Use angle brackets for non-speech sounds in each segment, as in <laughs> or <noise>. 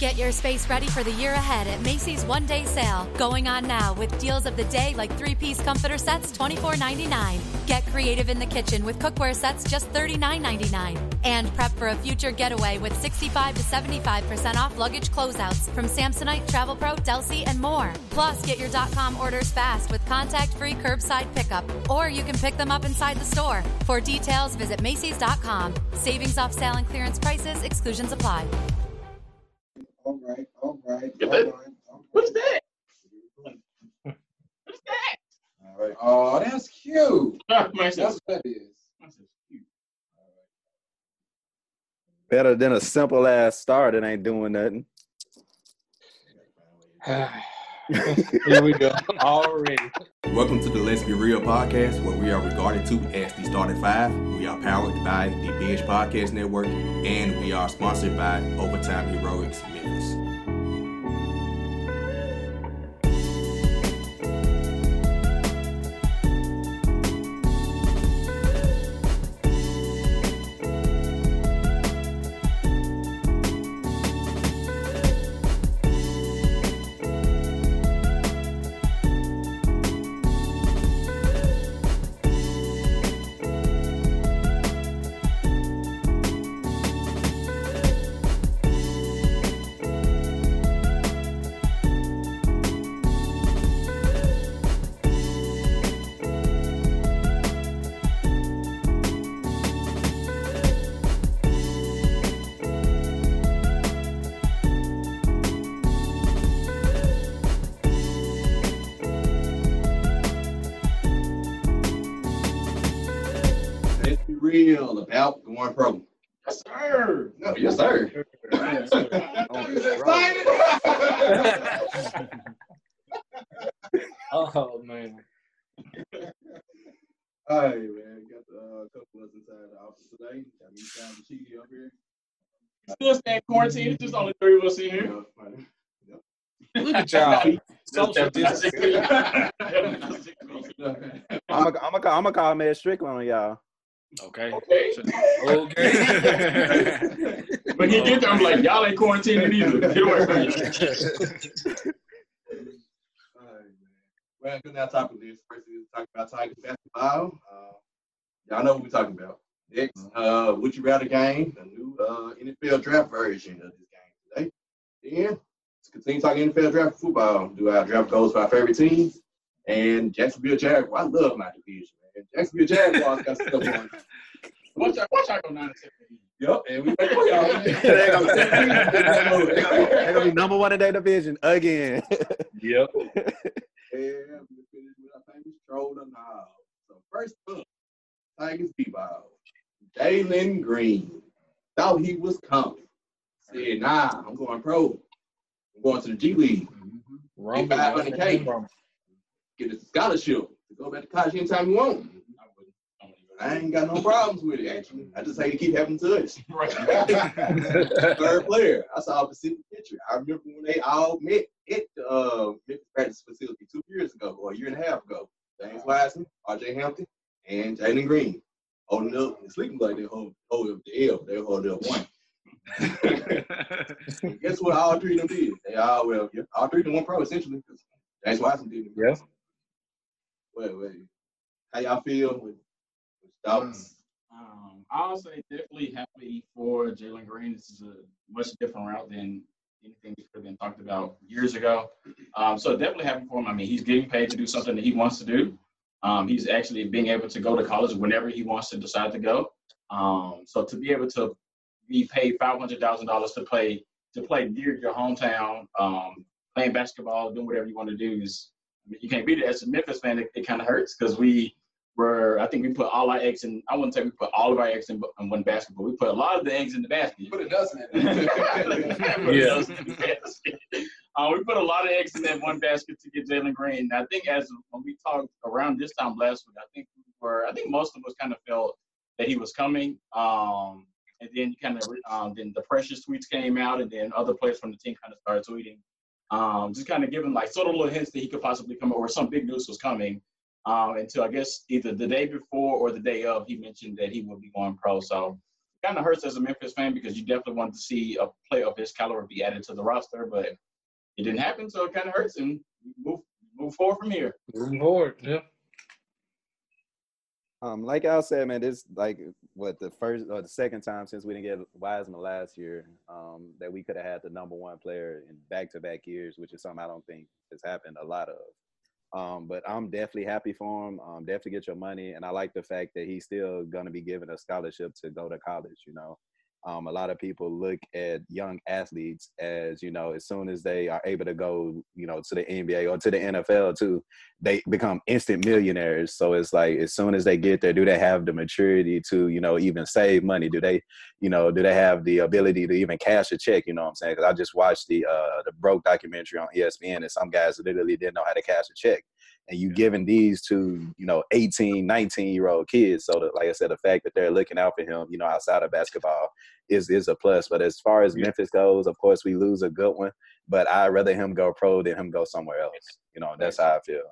Get your space ready for the year ahead at Macy's one day sale. Going on now with deals of the day like three piece comforter sets $24.99. Get creative in the kitchen with cookware sets just $39.99. And prep for a future getaway with 65 to 75% off luggage closeouts from Samsonite, Travel Pro, Delsey, and more. Plus, get your .com orders fast with contact free curbside pickup, or you can pick them up inside the store. For details, visit Macy's.com. Savings off sale and clearance prices, exclusions apply. All right, all right. Get all that- right, all What's that? <laughs> What's that? All right. Oh, that's cute. That's that's- what that is. that's cute. Better than a simple ass star that ain't doing nothing. <sighs> <laughs> Here we go. Already. Welcome to the Let's Be Real podcast, where we are regarded to as the starting five. We are powered by the Bench Podcast Network, and we are sponsored by Overtime Heroics Memphis. About going pro. Yes, sir. No, yes, sir. <laughs> Oh man. All right, man, got the uh, couple of us inside the office today. Got me down the cheeky up here. Still staying quarantined. It's just only three of us in here. Yeah, funny. Look at y'all. <laughs> Social distancing. I'm gonna <laughs> I'm gonna I'm gonna call Matt Strickland on y'all. Okay. Okay. Okay. <laughs> When he get there, I'm like, y'all ain't quarantined either. Get away from me. Hey, man. Well, good now talk with this. First, we talk about Tigers basketball. Uh, y'all know what we're talking about. Next, uh, Would You Rather game, the new uh, NFL draft version of this game today. Then, let's continue talking NFL draft football. Do our draft goals for our favorite teams. And Jacksonville Jaguars. I love my division, man. Jacksonville Jaguars got stuff on. Watch out, watch out, go nine and. Yep, and we make y'all. man. <laughs> They gonna- They're gonna be number one in their division again. Yep. And we finish with our famous troll or now. So first up, Tigers B-ball. Jalen Green thought he was coming. Said, nah, I'm going pro. I'm going to the G League. Mm-hmm. Rumble. 500K. Get a scholarship to go back to college anytime you want. I ain't got no problems with it, actually. I just hate to keep having to <laughs> touch. <laughs> Third player. I saw a specific picture. I remember when they all met at the uh, practice facility two years ago or a year and a half ago. James Wiseman, RJ Hampton, and Jalen Green. Holding up and sleeping like they hold, hold up the L. They hold up one. <laughs> Guess what all three of them did? They all, well, yeah, all three of them went pro essentially because James Wiseman did it. Yeah. Wait, wait. How y'all feel with, with thoughts? Um, I'll say definitely happy for Jalen Green. This is a much different route than anything that could have been talked about years ago. Um, so definitely happy for him. I mean, he's getting paid to do something that he wants to do. Um, he's actually being able to go to college whenever he wants to decide to go. Um, so to be able to be paid five hundred thousand dollars to play to play near your hometown, um, playing basketball, doing whatever you want to do is you can't beat it. As a Memphis fan, it, it kind of hurts because we were I think we put all our eggs in. I wouldn't say we put all of our eggs in, in one basket, but we put a lot of the eggs in the basket. But it doesn't. yeah. <laughs> Uh, we put a lot of eggs in that one basket to get Jalen Green. And I think as when we talked around this time last week, I think we were I think most of us kind of felt that he was coming. Um, and then kind of um, then the precious tweets came out, and then other players from the team kind of started tweeting, um, just kind of giving like sort of little hints that he could possibly come or some big news was coming. Um, until I guess either the day before or the day of, he mentioned that he would be going pro. So kind of hurts as a Memphis fan because you definitely wanted to see a player of his caliber be added to the roster, but it didn't happen, so it kind of hurts. And move move forward from here. Moving forward. Yeah. Um, like I said, man, this like what the first or the second time since we didn't get Wiseman last year, um, that we could have had the number one player in back to back years, which is something I don't think has happened a lot of. Um, but I'm definitely happy for him. Um, definitely get your money, and I like the fact that he's still gonna be given a scholarship to go to college. You know, um, a lot of people look at young athletes as you know, as soon as they are able to go, you know, to the NBA or to the NFL too, they become instant millionaires. So it's like as soon as they get there, do they have the maturity to, you know, even save money? Do they, you know, do they have the ability to even cash a check? You know what I'm saying? Because I just watched the uh, the broke documentary on ESPN, and some guys literally didn't know how to cash a check and you giving these to you know 18 19 year old kids so that, like i said the fact that they're looking out for him you know outside of basketball is is a plus but as far as memphis goes of course we lose a good one but i'd rather him go pro than him go somewhere else you know that's how i feel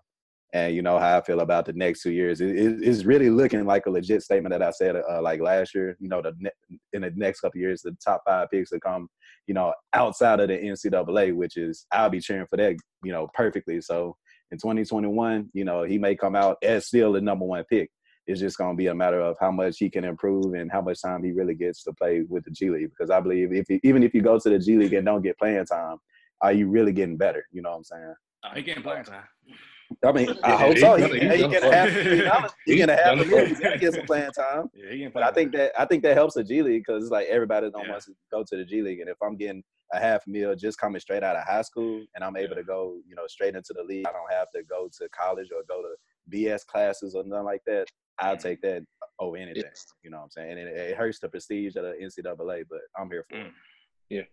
and you know how I feel about the next two years. It, it, it's really looking like a legit statement that I said uh, like last year. You know, the ne- in the next couple years, the top five picks to come, you know, outside of the NCAA, which is I'll be cheering for that, you know, perfectly. So in 2021, you know, he may come out as still the number one pick. It's just going to be a matter of how much he can improve and how much time he really gets to play with the G League. Because I believe if he, even if you go to the G League and don't get playing time, are you really getting better? You know what I'm saying? Oh, he getting playing time. I mean, I hope so. He, he, he get a half a million dollars. He get a half a million. He's gonna get some playing time. Yeah, he But I think that I think that helps the G League because it's like everybody don't Yeah. want to go to the G League, and if I'm getting a half meal just coming straight out of high school, and I'm able to go, you know, straight into the league, I don't have to go to college or go to BS classes or nothing like that. I'll Mm. take that over anything. You know what I'm saying? And it, it hurts the prestige of the NCAA, but I'm here for it.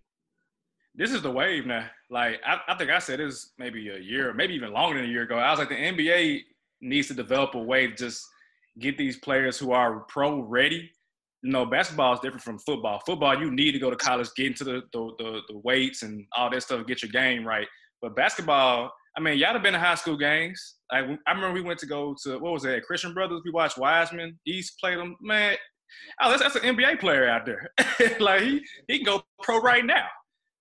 This is the wave now. Like I, I think I said this maybe a year, maybe even longer than a year ago. I was like, the NBA needs to develop a way to just get these players who are pro ready. You know, basketball is different from football. Football, you need to go to college, get into the the, the, the weights and all that stuff, get your game right. But basketball, I mean, y'all have been to high school games. Like I remember we went to go to what was that? Christian Brothers. We watched Wiseman East play them. Man, oh, that's, that's an NBA player out there. <laughs> like he he can go pro right now.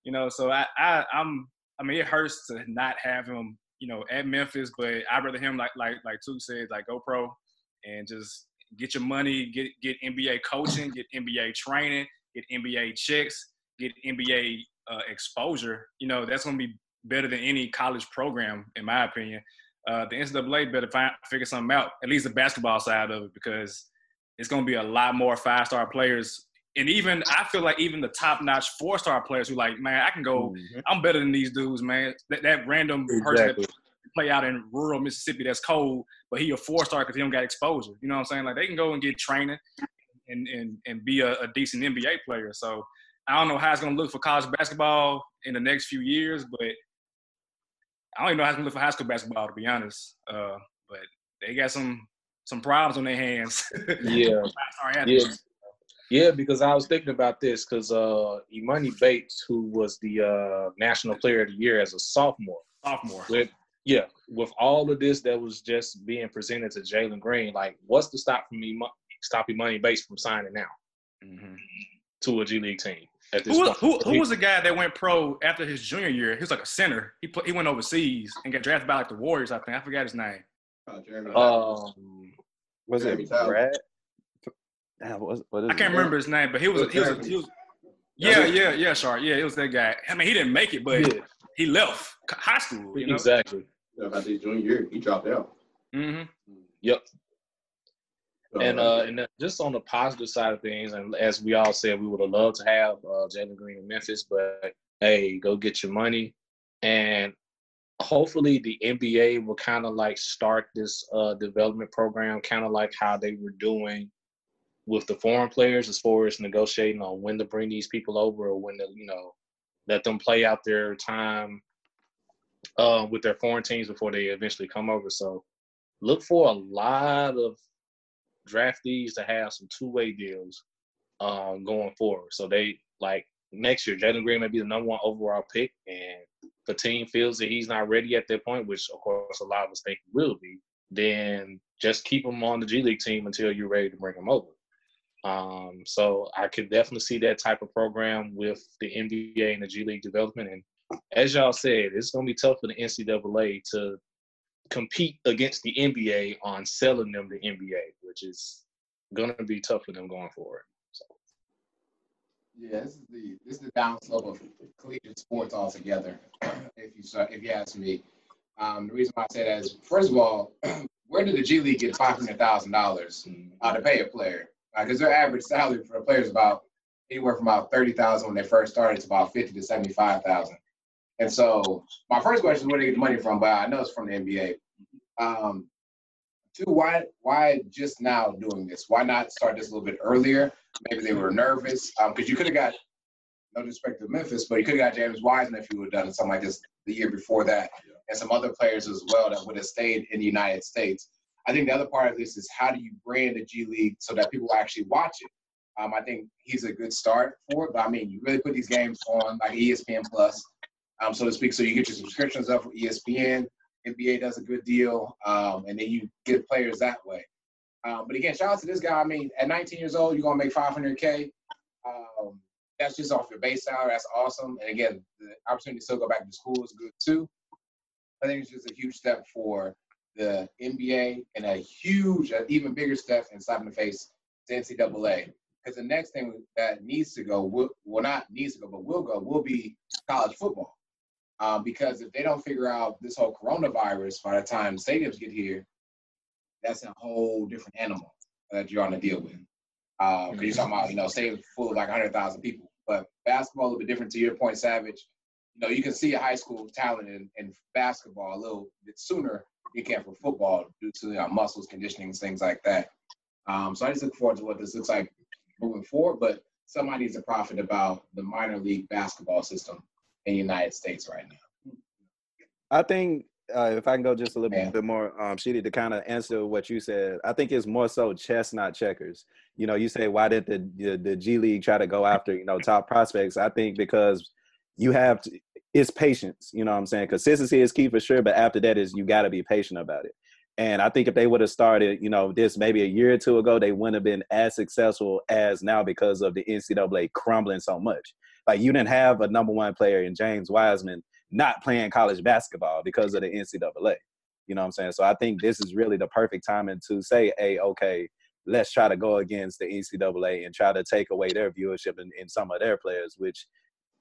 You know, so I, I I'm I mean it hurts to not have him, you know, at Memphis, but I'd rather him like like like Tuk said, like go pro and just get your money, get get NBA coaching, get NBA training, get NBA checks, get NBA uh, exposure. You know, that's gonna be better than any college program, in my opinion. Uh, the NCAA better find, figure something out, at least the basketball side of it, because it's going to be a lot more five star players. And even, I feel like even the top notch four star players who, like, man, I can go, Mhm. I'm better than these dudes, man. That, that random person Exactly. that play out in rural Mississippi that's cold, but he a four star because he don't got exposure. You know what I'm saying? Like, they can go and get training and, and, and be a, a decent NBA player. So I don't know how it's going to look for college basketball in the next few years, but I don't even know how it's going to look for high school basketball, to be honest. Uh, but they got some some problems on their hands. <laughs> Yeah, yeah. Yeah. Because I was thinking about this because uh, Emoni Bates, who was the uh, National Player of the Year as a sophomore, Sophomore. with yeah, with all of this that was just being presented to Jalen Green, like what's to stop from me stop Emoni Bates from signing now Mhm. to a G League team at this Who, point? who, who was the guy that went pro after his junior year? He was like a center. He put, he went overseas and got drafted by like the Warriors. I think I forgot his name. Uh, um, Was Jeremy it Tyler. Brad? Damn, what, what is I can't his remember his name, but he was he was, he was yeah yeah yeah sure yeah it was that guy. I mean he didn't make it, but yeah, he left high school. You know. exactly. About his junior year, he dropped out. Mm-hmm. Yep. And uh, and uh, just on the positive side of things, and as we all said, we would have loved to have uh, Jalen Green in Memphis, but hey, go get your money, and hopefully the NBA will kind of like start this uh, development program, kind of like how they were doing with the foreign players, as far as negotiating on when to bring these people over or when to you know let them play out their time uh, with their foreign teams before they eventually come over. So look for a lot of draftees to have some two-way deals um, going forward. So they like next year, Jalen Green may be the number one overall pick, and the team feels that he's not ready at that point, which of course a lot of us think he will be. Then just keep him on the G League team until you're ready to bring him over. Um, so I could definitely see that type of program with the NBA and the G League development. And as y'all said, it's going to be tough for the NCAA to compete against the NBA on selling them the NBA, which is going to be tough for them going forward. So. Yeah, this is the this is the downslope of collegiate sports altogether. <clears throat> if you if you ask me, um, the reason why I say that is first of all, <clears throat> where did the G League get five hundred thousand dollars uh, to pay a player? Because their average salary for a player is about anywhere from about thirty thousand when they first started to about fifty to seventy five thousand. And so my first question is where they get the money from, but I know it's from the NBA. Um, two, why why just now doing this? Why not start this a little bit earlier? Maybe they were nervous because um, you could have got no disrespect to Memphis, but you could have got James Wiseman if you would have done something like this the year before that, and some other players as well that would have stayed in the United States. I think the other part of this is how do you brand the G League so that people actually watch it. Um, I think he's a good start for it, but I mean, you really put these games on like ESPN Plus, um, so to speak. So you get your subscriptions up for ESPN. NBA does a good deal, um, and then you get players that way. Um, but again, shout out to this guy. I mean, at 19 years old, you're gonna make 500k. Um, that's just off your base salary. That's awesome. And again, the opportunity to still go back to school is good too. I think it's just a huge step for the NBA and a huge, even bigger step in slapping the face to NCAA. Because the next thing that needs to go, will, well, not needs to go, but will go, will be college football. Um, because if they don't figure out this whole coronavirus by the time stadiums get here, that's a whole different animal that you're on to deal with. Because um, you're talking about, you know, stadiums full of like 100,000 people. But basketball a little bit different to your point, Savage. You know, you can see a high school talent in, in basketball a little bit sooner you can for football due to you know, muscles, conditioning, things like that. Um, so I just look forward to what this looks like moving forward. But somebody needs to profit about the minor league basketball system in the United States right now. I think uh, if I can go just a little yeah. bit more, um, Sheedy, to kind of answer what you said, I think it's more so chess, not checkers. You know, you say why did the, the, the G League try to go after you know top prospects? I think because you have to, it's patience. You know what I'm saying? Consistency is key for sure, but after that is you got to be patient about it. And I think if they would have started, you know, this maybe a year or two ago, they wouldn't have been as successful as now because of the NCAA crumbling so much. Like you didn't have a number one player in James Wiseman not playing college basketball because of the NCAA. You know what I'm saying? So I think this is really the perfect timing to say, hey, okay, let's try to go against the NCAA and try to take away their viewership in, in some of their players, which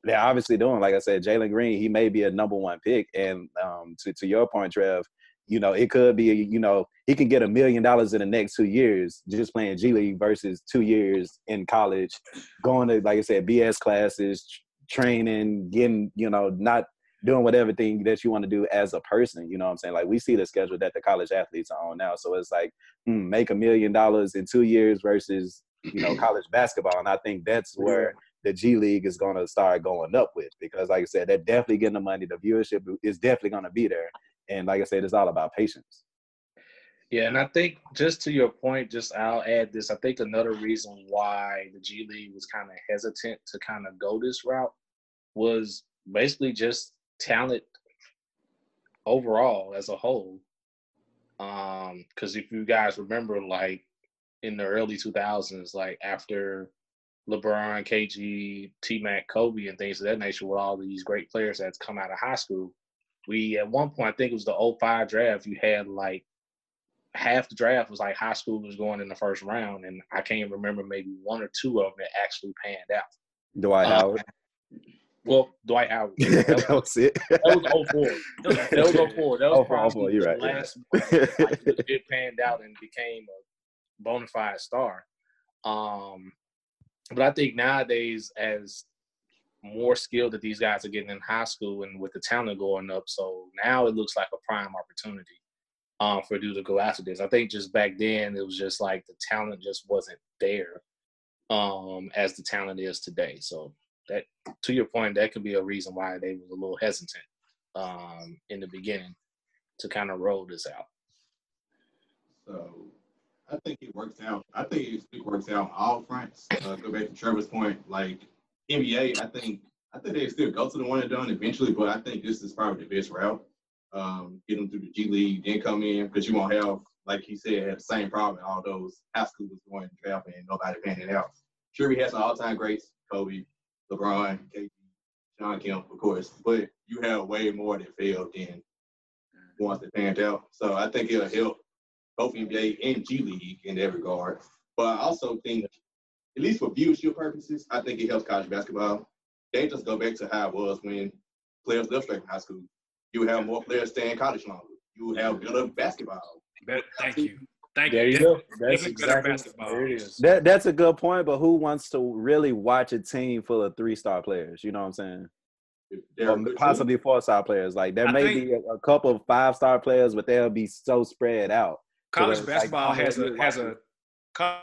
they're obviously doing. Like I said, Jalen Green, he may be a number one pick. And um, to, to your point, Trev, you know, it could be, you know, he can get a million dollars in the next two years just playing G League versus two years in college, going to, like I said, BS classes, training, getting, you know, not doing whatever thing that you want to do as a person. You know what I'm saying? Like we see the schedule that the college athletes are on now. So it's like hmm, make a million dollars in two years versus you know <clears throat> college basketball, and I think that's where the G League is going to start going up with because, like I said, they're definitely getting the money. The viewership is definitely going to be there, and like I said, it's all about patience. Yeah, and I think just to your point, just I'll add this. I think another reason why the G League was kind of hesitant to kind of go this route was basically just talent overall as a whole. Um, because if you guys remember, like in the early 2000s, like after LeBron, KG, T Mac, Kobe, and things of that nature, with all these great players that's come out of high school, we at one point, I think it was the 05 draft, you had like half the draft was like high schoolers going in the first round, and I can't remember maybe one or two of them that actually panned out. Dwight uh, Howard. Well, Dwight Howard. <laughs> that, was, it. That was 04. That was, that was <laughs> 04. That was probably 04, you're right, last yeah. like, <laughs> it panned out and became a bona fide star. Um, but I think nowadays, as more skill that these guys are getting in high school and with the talent going up, so now it looks like a prime opportunity um, for dude to go after this. I think just back then it was just like the talent just wasn't there um, as the talent is today. So that to your point, that could be a reason why they was a little hesitant um, in the beginning to kind of roll this out. So I think it works out. I think it works out on all fronts. Uh, go back to Trevor's point, like NBA. I think I think they still go to the one and done eventually, but I think this is probably the best route. Um, get them through the G League, then come in because you won't have like he said, have the same problem all those high schoolers going to draft and nobody paying it out. Sure, we has some all-time greats, Kobe, LeBron, KD, Shawn Kemp, of course, but you have way more that failed than ones that panned out. So I think it'll help both NBA and G League in that regard. But I also think, at least for viewership purposes, I think it helps college basketball. They just go back to how it was when players left straight from high school. You would have more players stay in college longer. You would have better basketball. Bet- Thank you. Thank There you you. go. That's exactly there it is. That that's a good point, but who wants to really watch a team full of three star players? You know what I'm saying? If Or possibly four star players. Like there I may think- be a, a couple of five star players, but they'll be so spread out. College it's like, basketball has a has a college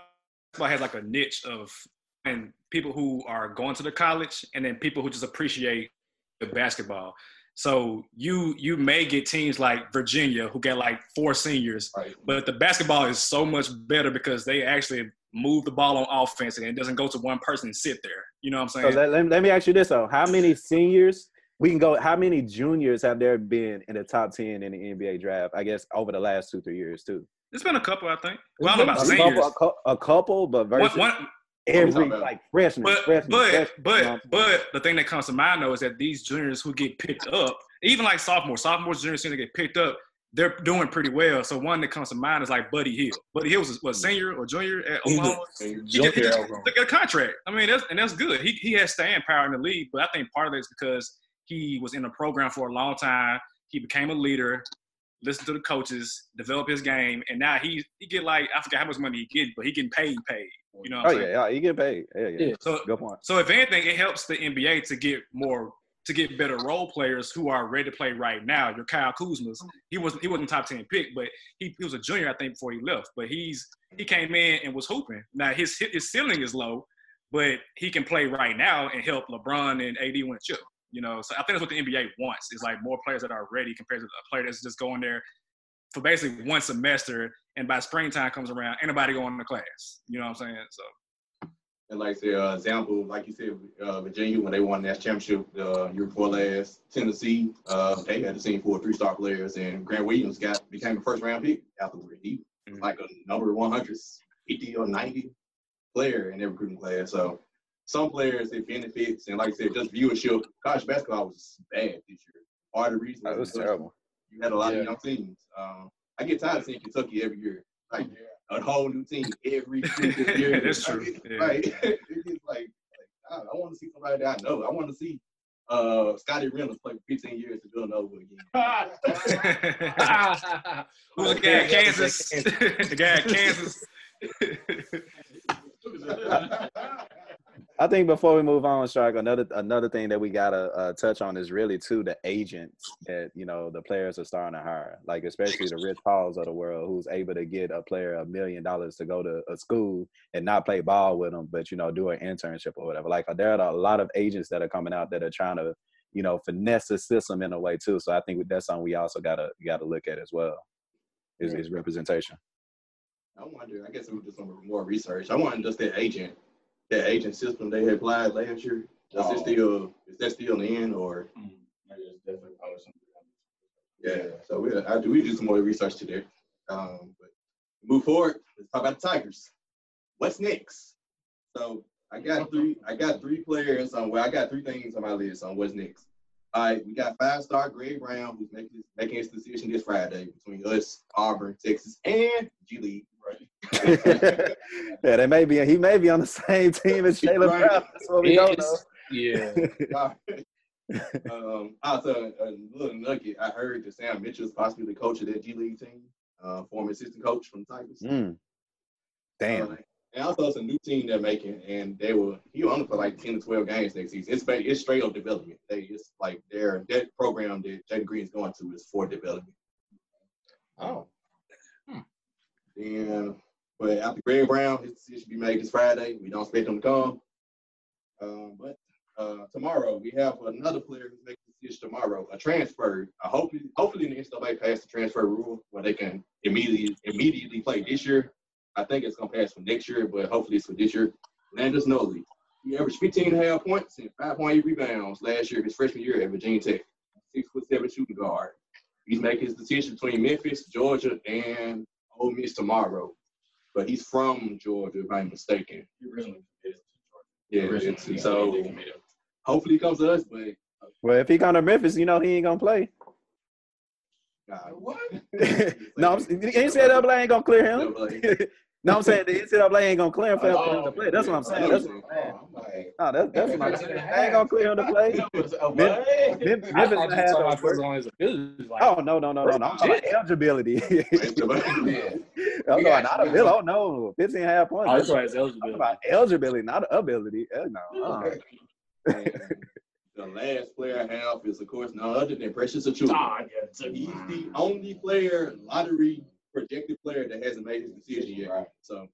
basketball has like a niche of and people who are going to the college and then people who just appreciate the basketball. So you you may get teams like Virginia who get like four seniors, Right. but the basketball is so much better because they actually move the ball on offense and it doesn't go to one person and sit there. You know what I'm So saying? let, let, let me ask you this though: How many seniors? We can go. How many juniors have there been in the top ten in the NBA draft? I guess over the last two three years too. It's been a couple, I think. Well, I don't know A about couple, seniors. a, cou- a couple, but One, versus one, every like freshman, But freshman, but freshman, but what but the thing that comes to mind though is that these juniors who get picked up, even like sophomores, sophomores, juniors, seniors get picked up, they're doing pretty well. So one that comes to mind is like Buddy Hield. Buddy Hield was what senior or junior at He's a- Oklahoma. He And just, he just took a contract. I mean, that's and that's good. He he has staying power in the league, but I think part of it is because he was in the program for a long time. He became a leader, listened to the coaches, develop his game, and now he he get like I forget how much money he get, but he getting paid, paid. You know what Oh I'm yeah, saying? yeah, you get paid. Yeah, yeah. Yeah. So Good point. so if anything, it helps the NBA to get more to get better role players who are ready to play right now. Your Kyle Kuzma's, he wasn't he wasn't top ten pick, but he, he was a junior I think before he left. But he's he came in and was hooping. Now his his ceiling is low, but he can play right now and help LeBron and AD win a chip. You know, so I think that's what the NBA wants is like more players that are ready compared to a player that's just going there for basically one semester and by springtime comes around, anybody going to class. You know what I'm saying? So And like I said, uh, example, like you said, uh, Virginia when they won that championship uh, year before last, Tennessee, uh, they had the same four three-star players, and Grant Williams got became a first-round pick afterward. He was Mhm. like a number 150 or 90 player in their recruiting class. So some players it benefits, and like I said, just viewership. College basketball was bad this year. Part of the reason That was because terrible. You had a lot Yeah. of young teams. Um, I get tired of seeing Kentucky every year. Like a whole new team every freaking <laughs> year. That's true. Like, Yeah. like, <laughs> it's just like, like God, I want to see somebody that I know. I want to see uh, Scottie Reynolds play for 15 years to Villanova again. <laughs> Who's the guy at Kansas? the guy at Kansas. I think before we move on, Shark, another another thing that we gotta uh, touch on is really too the agents that you know the players are starting to hire, like especially the Rich Pauls of the world, who's able to get a player a million dollars to go to a school and not play ball with them, but you know do an internship or whatever. Like there are a lot of agents that are coming out that are trying to you know finesse the system in a way too. So I think that's something we also gotta gotta look at as well. Is, is representation. I wonder. I guess we just some more research. I wonder just that agent, that agent system they had applied last year. It Oh. still is that still in or Mm, it's definitely probably something. yeah? So we I do we do some more research today. Um, but move forward. Let's talk about the Tigers. What's next? So I got three. I got three players on. Well, I got three things on my list on what's next. All right, we got five star Greg Brown, who's making his, making his decision this Friday between us, Auburn, Texas, and G League. Right. <laughs> <laughs> yeah, they may be. He may be on the same team as Jalen Right. Brown. That's what we don't know. Yeah. <laughs> um, also, a little nugget. I heard that Sam Mitchell is possibly the coach of that G League team, uh, former assistant coach from the Tigers. Mm. Damn. Uh, and also, it's a new team they're making, and they will. He only play like ten to twelve games next season. It's ba- it's straight up development. They it's like their that program that Jalen Green is going to is for development. Oh, Then, but after Greg Brown, his decision should be made this Friday. We don't expect him to come. Um, but uh, tomorrow we have another player who's making a decision tomorrow, a transfer. I hope hopefully the NCAA passed the transfer rule where they can immediately immediately play this year. I think it's gonna pass for next year, but hopefully it's for this year. Landers Nolley. He averaged 15 and a half points and 5.8 rebounds last year, his freshman year at Virginia Tech. Six foot seven shooting guard. He's making his decision between Memphis, Georgia, and Ole Miss tomorrow, but he's from Georgia, if I'm mistaken. He originally committed Yeah, to Georgia. it's- Originally, so he committed. hopefully he comes to us, but Well, if he come to Memphis, you know he ain't gonna play. God, What? <laughs> no, I'm, NCAA ain't gonna clear him. <laughs> NCAA. no, I'm saying the NCAA ain't gonna clear him for him Oh, to play. That's what I'm saying. That's what I'm saying. Oh, like, No, that's that's what I'm <laughs> saying. They ain't gonna clear him to play. Mem- Mem- Memphis thought you had those work- on his. Like, Oh no no no no no! I'm talking about eligibility. <laughs> yeah. I'm We talking got not you. ability. Oh no, 15 half points. oh, that's why his I'm eligibility. about eligibility, not ability. Hell no. uh-uh. The last player I have is, of course, none other than Precious Achiuwa. Ah, yeah, so He's the only player, lottery projected player that hasn't made his decision yet. Right. So,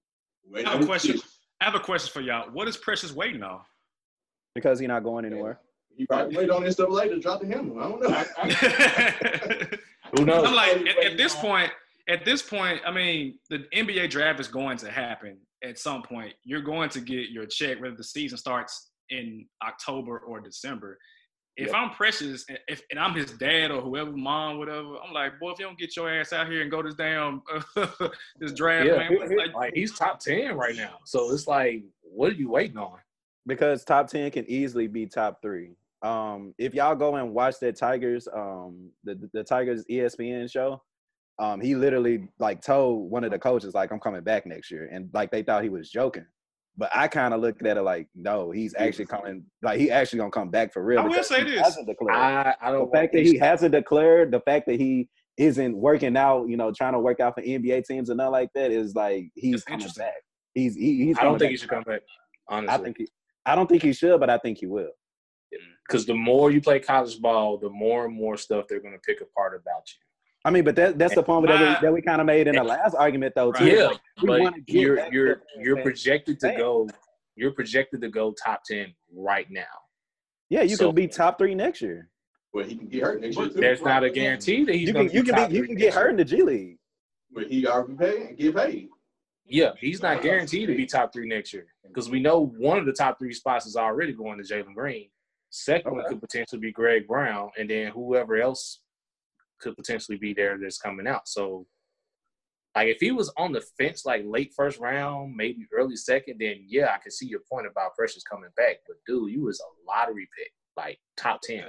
wait I have a question. decision. I have a question for y'all. What is Precious waiting on? Because he's not going anywhere. He probably waited on NCAA to drop the hammer. I don't know. <laughs> Who knows? I'm like, at, at this point, at this point, I mean, the NBA draft is going to happen at some point. You're going to get your check whether the season starts in October or December. If I'm precious, and if and I'm his dad or whoever, mom, whatever, I'm like, boy, if you don't get your ass out here and go this damn <laughs> this draft, yeah, man, he- he- like, like he's top ten right now. So it's like, what are you waiting on? Because top 10 can easily be top three. Um, if y'all go and watch that Tigers, um, the the Tigers ESPN show, um, he literally like told one of the coaches like I'm coming back next year, and like they thought he was joking. But I kind of looked at it like, no, he's actually coming. Like he actually gonna come back for real. I will because say this. I I don't fact that he hasn't declared, the fact that he isn't working out, you know, trying to work out for NBA teams and nothing like that is like he's That's coming back. He's he, he's. I don't think back. he should come back. Honestly, I think he. I don't think he should, but I think he will. because the more you play college ball, the more and more stuff they're going to pick apart about you. I mean, but that that's the point that we that we kind of made in the last argument though too. Yeah, Like, but you're you're you're projected to Damn. go. You're projected to go top ten right now. yeah, you so- could be top three next year. But he can get hurt next year too. There's not a guarantee that he's You going can to you can be you can get hurt in the G League. But he already paid and get paid. Yeah, he's not guaranteed to be top three next year because we know one of the top three spots is already going to Jalen Green. Second one Okay. could potentially be Greg Brown, and then whoever else could potentially be there that's coming out. So, like, if he was on the fence, like late first round, maybe early second, then yeah, I can see your point about Precious coming back. But dude, you was a lottery pick, like top ten.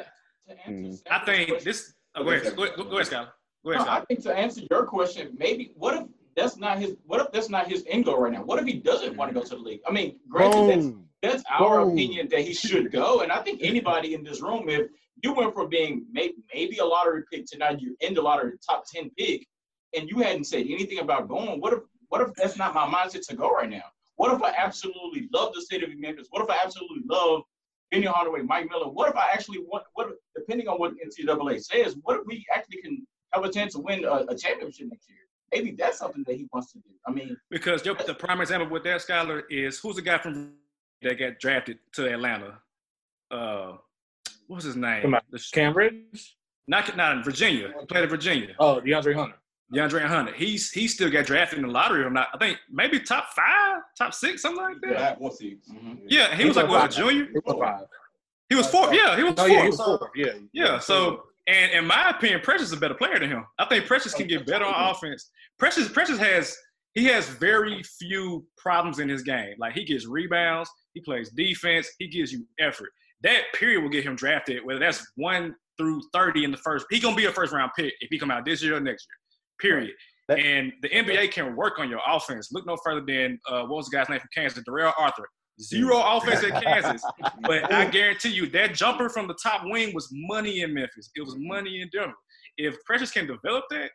To answer mm-hmm. I think this. Oh, go ahead, go, go, go ahead, Scott. Go ahead, No, I think to answer your question, maybe what if that's not his what if that's not his end goal right now? What if he doesn't want to go to the league? I mean, granted, Boom. that's our Boom. opinion that he should go. And I think anybody in this room, if you went from being may, maybe a lottery pick to now you're in the lottery top 10 pick, and you hadn't said anything about going, what if what if that's not my mindset to go right now? What if I absolutely love the state of Memphis? What if I absolutely love Penny Hardaway, Mike Miller? What if I actually want what if, depending on what NCAA says, what if we actually can have a chance to win a, a championship next year? Maybe that's something that he wants to do. I mean, Because the prime example with that scholar is who's the guy from that got drafted to Atlanta? Uh, what was his name? Come on. The sh- Cam Reddish? not not in Virginia. He played in Virginia. Oh, DeAndre Hunter. DeAndre Hunter. He's he still got drafted in the lottery. Or not? I think maybe top five, top six, something like that. Yeah, one seed. Mhm. Yeah, he was like what a junior. He was five. He was four. Yeah, he was Oh four. yeah, he was four. Yeah, Yeah, so and in my opinion, Precious is a better player than him. I think Precious can get better on offense. Precious Precious has he has very few problems in his game. Like he gets rebounds, he plays defense, he gives you effort. That period will get him drafted, whether that's one through thirty in the first. He gonna be a first round pick if he come out this year or next year. Period. That- and the NBA can work on your offense. Look no further than uh, what was the guy's name from Kansas, Darrell Arthur. Zero offense at Kansas, <laughs> but I guarantee you that jumper from the top wing was money in Memphis. It was money in Denver. If Precious can develop that,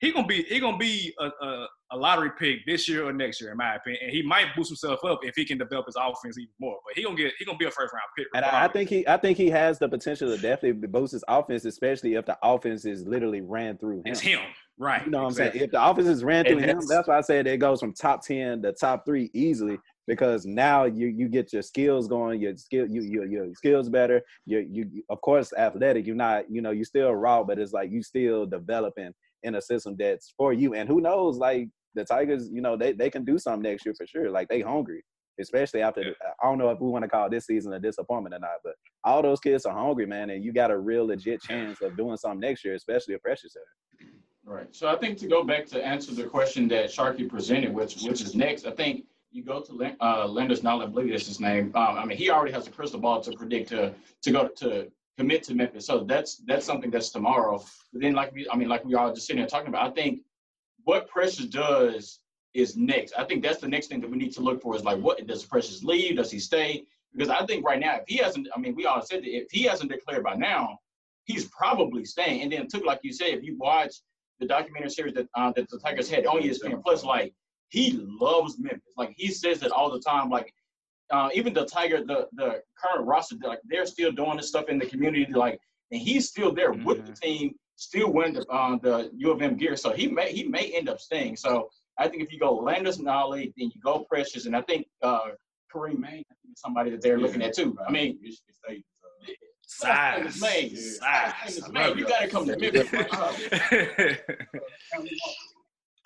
he gonna be he gonna be a, a, a lottery pick this year or next year, in my opinion. And he might boost himself up if he can develop his offense even more. But he gonna get he gonna be a first round pick. And I, I think he I think he has the potential to definitely boost his offense, especially if the offense is literally ran through him. it's him, right? You know what exactly. I'm saying? If the offense is ran through him, that's- that's why I said it goes from top ten to top three easily because now you you get your skills going, your skill you your your skills better. You you of course athletic. You're not you know you still raw, but it's like you still developing in a system that's for you. And who knows, like the Tigers, you know they they can do something next year for sure. Like they hungry. Especially after, the, I don't know if we want to call this season a disappointment or not, but all those kids are hungry, man, and you got a real legit chance of doing something next year, especially if Precious. there. Right. So I think to go back to answer the question that Sharky presented, which which is next, I think you go to Len- uh, Landers Nolan, I believe that's his name. Um, I mean, he already has a crystal ball to predict to to go to commit to Memphis. So that's that's something that's tomorrow. But then, like we, I mean, like we all just sitting here talking about, I think what Precious does is next. I think that's the next thing that we need to look for is like, what does Precious leave? Does he stay? Because I think right now, if he hasn't, I mean, we all said that if he hasn't declared by now, he's probably staying. And then took, like you said, if you watch the documentary series that uh, that the Tigers had on ESPN Plus, like he loves Memphis. Like he says it all the time. Like uh, even the Tiger, the the current roster, like they're still doing this stuff in the community. Like, and he's still there mm-hmm. with the team, still wearing the uh, the U of M gear. So he may he may end up staying. So I think if you go Landers Nolley, then you go Precious, and I think uh, Kareem May, somebody that they're looking at too. I mean, size, size, size. You got to come to Memphis. <laughs>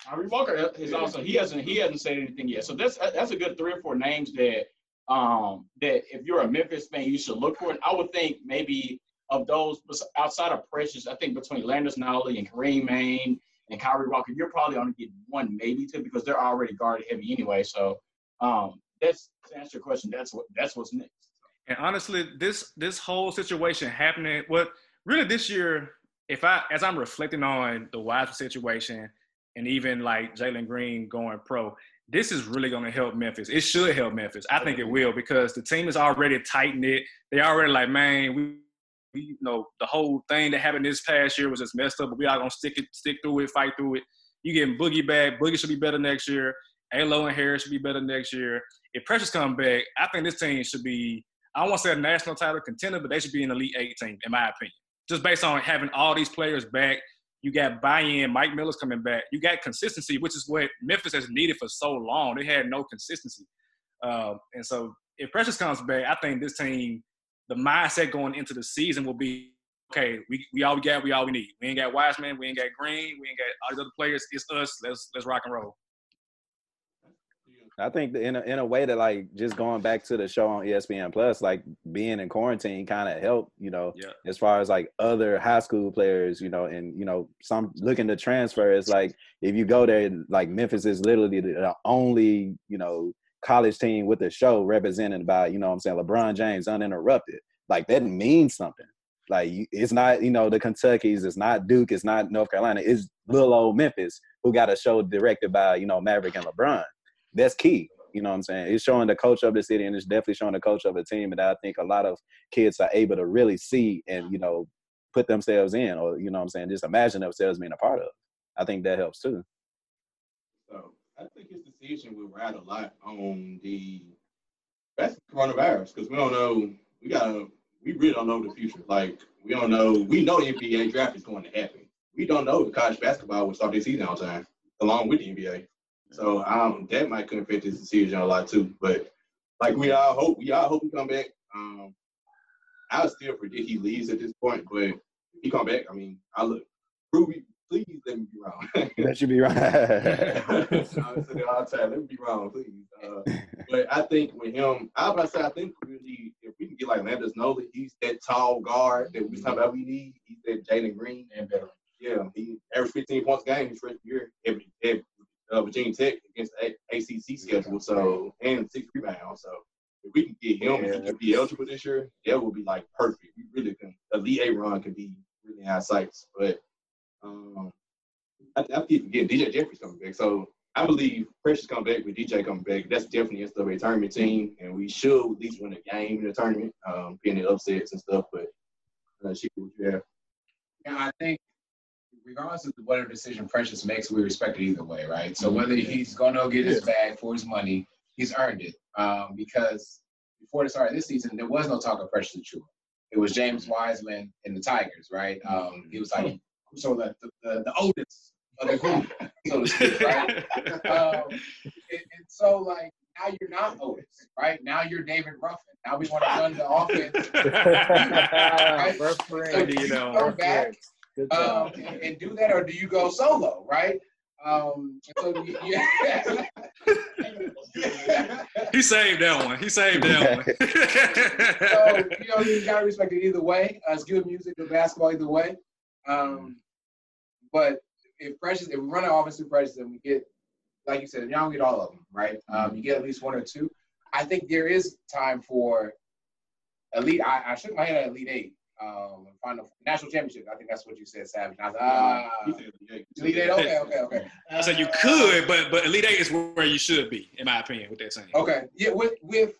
Harry Walker is also he hasn't he hasn't said anything yet. So that's that's a good three or four names that um that if you're a Memphis fan you should look for. And I would think maybe of those outside of Precious, I think between Landers Nolley and Kareem Maine and Kyrie Walker, you're probably only getting one, maybe two, because they're already guarded heavy anyway. So um, that's to answer your question. That's what that's what's next. And honestly, this this whole situation happening, what really this year, if I as I'm reflecting on the Wiseman situation and even like Jalen Green going pro, this is really going to help Memphis. It should help Memphis. I think it will because the team is already tight knit. They already like, man, we you know, the whole thing that happened this past year was just messed up, but we are gonna stick it, stick through it, fight through it. You getting Boogie back. Boogie should be better next year. Alo and Harris should be better next year. If Precious come back, I think this team should be, I don't want to say a national title contender, but they should be an Elite Eight team, in my opinion. Just based on having all these players back. You got buy-in. Mike Miller's coming back. You got consistency, which is what Memphis has needed for so long. They had no consistency. Uh, and so if Precious comes back, I think this team the mindset going into the season will be okay, we, we all we got, we all we need. We ain't got Wiseman, we ain't got Green, we ain't got all these other players. It's us. Let's let's rock and roll. I think in a, in a way that like just going back to the show on ESPN Plus, like being in quarantine kind of helped, you know, yeah. as far as like other high school players, you know, and you know, some looking to transfer. It's like if you go there, like Memphis is literally the only, you know, college team with a show represented by, you know I'm saying, LeBron James uninterrupted. Like that means something. Like it's not, you know, the Kentuckies, it's not Duke, it's not North Carolina, it's little old Memphis who got a show directed by, you know, Maverick and LeBron. That's key. You know what I'm saying? It's showing the coach of the city and it's definitely showing the coach of the team. And I think a lot of kids are able to really see and, you know, put themselves in or, you know what I'm saying, just imagine themselves being a part of. I think that helps too. So I think his decision will ride a lot on the that's coronavirus because we don't know. We got we really don't know the future. Like we don't know. We know the NBA draft is going to happen. We don't know the college basketball will start this season on time, along with the NBA. So um, that might could affect his decision a lot too. But like we all hope, we all hope he come back. Um, I still predict he leaves at this point, but if he come back, I mean, I look prove please let me be wrong. <laughs> Let you be wrong. <laughs> I say all the time, let me be wrong, please. Uh, but I think with him, I was about to say, I think really, if we can get like Landers Nolley, he's that tall guard that we talk about we need. He's that Jalen Green. And better. Yeah, he averaged 15 points a game his freshman year every, every uh, Virginia Tech against the ACC schedule. So and six rebounds. So if we can get him, yeah. he can be eligible this year. That would be like perfect. We really can. Elite Eight run could be really high sights, but um, I, I keep forgetting DJ Jeffries coming back. So I believe Precious coming back with DJ coming back. That's definitely a NCAA tournament team, and we should at least win a game in the tournament, um, being the upsets and stuff. But uh, she what you have. Yeah, I think regardless of whatever decision Precious makes, we respect it either way, right? So whether he's going to get his bag for his money, he's earned it. Um, because before the start of this season, there was no talk of Precious Achiuwa. It was James Wiseman and the Tigers, right? Um, he was like so that the, the, the oldest of the group, so to speak, right? <laughs> um, and, and, so like now you're not Otis, right? Now you're David Ruffin. Now we want to run the <laughs> offense. right? so you know, come back um, and, and, do that, or do you go solo, right? Um, so yeah. <laughs> he saved that one. He saved that one. so you know you gotta respect it either way. Uh, it's good music or basketball either way. Um, but if Precious, if we run an offense through Precious and we get, like you said, you don't get all of them, right? Um, you get at least one or two. I think there is time for elite. I, I shook my head at elite eight. Um, final national championship. I think that's what you said, Savage. And I was like, ah, He said Elite Eight. elite eight. Okay, okay, okay, I said you could, but but Elite Eight is where you should be, in my opinion, with that team. okay. Yeah, with with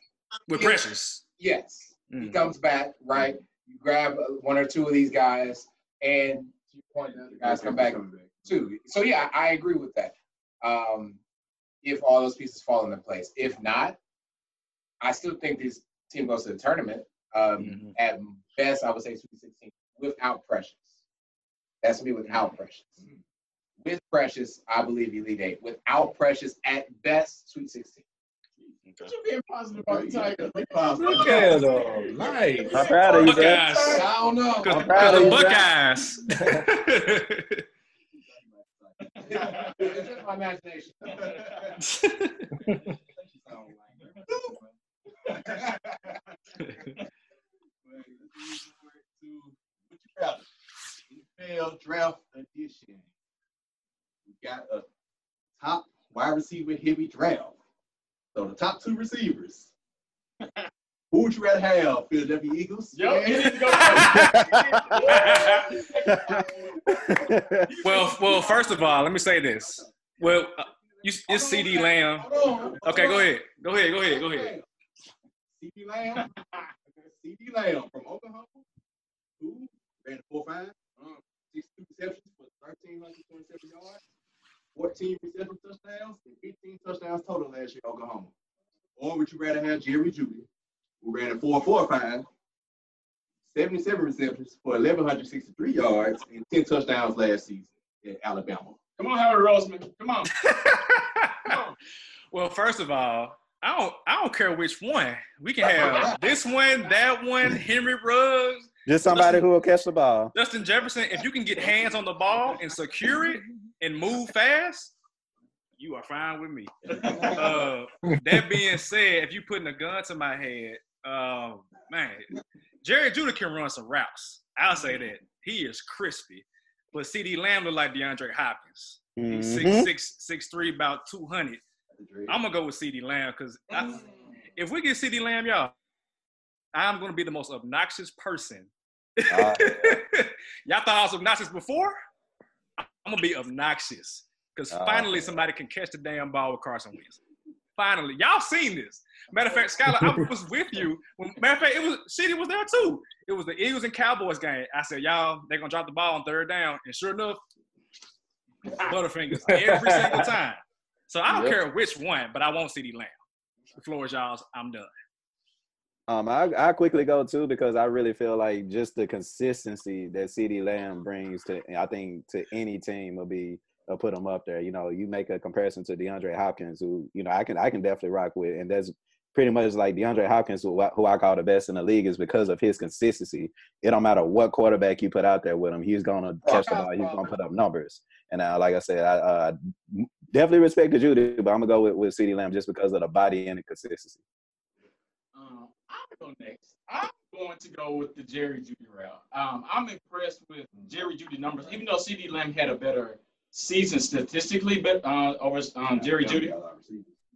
With Yeah. Precious. yes, he Mm. comes back, right? You grab one or two of these guys, and to your point, the other guys come back too. So yeah, I, I agree with that. Um, if all those pieces fall into place, if not, I still think this team goes to the tournament. Um, Mhm. At best, I would say Sweet 16 without Precious. That's me without Precious. With Precious, I believe Elite Eight. Without Precious, at best, Sweet 16. But you're being positive about the Tigers. Positive. Look at them. Nice. I'm proud of you, guys. Buckeyes. I don't know. I'm proud of the you, Zach. Buckeyes. <laughs> it's just my imagination. <laughs> <laughs> What you got? NFL draft edition. We got a top wide receiver heavy draft. So the top two receivers. Who would you rather have? Philadelphia Eagles? To well, well, first of all, let me say this. Well, uh, you, it's CeeDee Lamb. Okay, go ahead. Go ahead. Go ahead. Go ahead. CeeDee Lamb. CeeDee Lamb from Oklahoma. Who ran a 4 5, um, 62 receptions for 1,327 yards, 14 reception touchdowns, and 15 touchdowns total last year at Oklahoma. Or would you rather have Jerry Jeudy, who ran a 4 4 5, 77 receptions for 1,163 yards, and 10 touchdowns last season at Alabama? Come on, Howard Roseman. Come on. <laughs> Come on. well, first of all, I don't I don't care which one. We can <laughs> have this one, that one, Henry Ruggs, Just somebody who will catch the ball. Justin Jefferson. If you can get hands on the ball and secure it and move fast, you are fine with me. Uh, that being said, if you putting a gun to my head, um, man, Jerry Jeudy can run some routes. I'll say that he is crispy. But CeeDee Lamb look like DeAndre Hopkins. He's Mhm. six six six three, about two hundred. I'm gonna go with CeeDee Lamb because if we get CeeDee Lamb, y'all, I'm gonna be the most obnoxious person. Ah. <laughs> y'all thought I was obnoxious before? I'm gonna be obnoxious because Ah. finally somebody can catch the damn ball with Carson Wentz. Finally, y'all seen this. Matter of fact, Skylar, I <laughs> was with you. When, matter of fact, it was CD was there too. It was the Eagles and Cowboys game. I said, y'all, they're gonna drop the ball on third down, and sure enough, Butterfingers every single <laughs> time. So I don't Yep. care which one, but I won't CeeDee Lamb. The floor is y'all's. I'm done. Um, I I quickly go too because I really feel like just the consistency that CeeDee Lamb brings to I think to any team will be will put him up there. You know, you make a comparison to DeAndre Hopkins, who you know I can I can definitely rock with, and that's pretty much like DeAndre Hopkins, who, I- who I call the best in the league, is because of his consistency. It don't matter what quarterback you put out there with him, he's gonna catch the ball, he's gonna put up numbers. And uh, like I said, I uh, definitely respect the Jeudy, but I'm gonna go with, with CeeDee Lamb just because of the body and the consistency. Um, I'm gonna go next. I'm going to go with the Jerry Jeudy route. Um, I'm impressed with Jerry Jeudy numbers, even though CeeDee Lamb had a better season statistically, but uh, over um, Jerry Jeudy.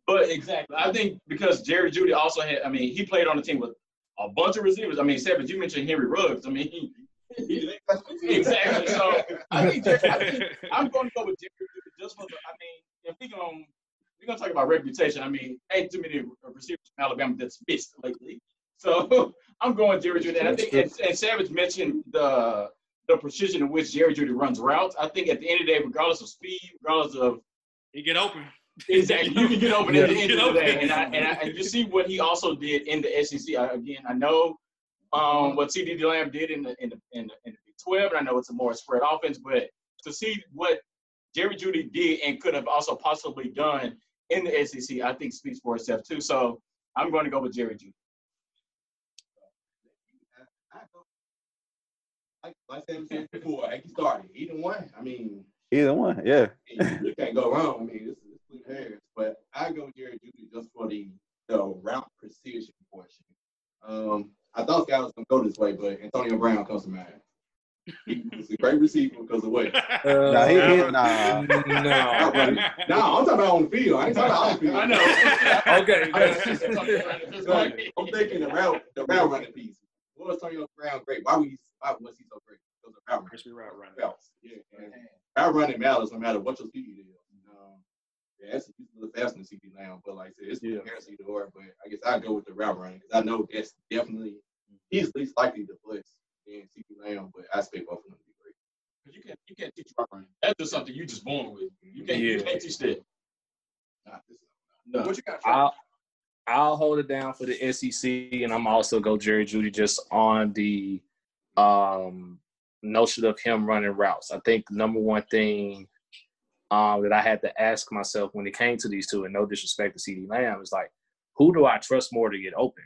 But exactly, I think because Jerry Jeudy also had, I mean, he played on the team with a bunch of receivers. I mean, Sebas, you mentioned Henry Ruggs. I mean, he, he exactly. So I think, Jerry, I think I'm going to go with Jerry Jeudy just for the. I mean, if we going we're gonna talk about reputation. I mean, ain't too many receivers from Alabama that's missed lately. So <laughs> I'm going Jerry Jeudy. And I think and, and Savage mentioned the the precision in which Jerry Jeudy runs routes. I think at the end of the day, regardless of speed, regardless of He get open. Exactly. You can get open at the end of the day. And I, and I and you see what he also did in the SEC. I, again, I know um, what CeeDee Lamb did in the in the, in the in the Big 12, and I know it's a more spread offense, but to see what Jerry Jeudy did and could have also possibly done in the SEC, I think speaks for itself too. So I'm going to go with Jerry Jeudy. Like, like I said before, like you started, either one. I mean, Either one, yeah. you can't go wrong. I mean, this is clean hairs. But I go Jerry Jeudy just for the the route precision portion. Um, I thought Scott was gonna go this way, but Antonio Brown comes to mind. He was a great receiver because of what? Nah, he, he, <laughs> nah. no. No, I'm talking about on the field. I ain't talking about off the field. I know. Okay. <laughs> Like, I'm thinking the route, the route running piece. What was Antonio Brown great? Why was he, why was he so great? Because of route running. Crispy route running. Routes. Yeah, and route running matters no matter what your speed is. Um, yeah, it's he's a little faster than CP now, but like I said, it's Yeah. yeah. comparison either or. But I guess I go with the route running because I know that's definitely he's least likely to blitz than CP Lamb, but I expect both of them to be great. Because you can't you can't teach route running. That's just something you just born with. You can't you can't teach that. Not this. No. What you got? I'll, I'll hold it down for the SEC, and I'm also go Jerry Jeudy just on the um, notion of him running routes. I think number one thing um, that I had to ask myself when it came to these two, and no disrespect to CeeDee Lamb, is like, who do I trust more to get open?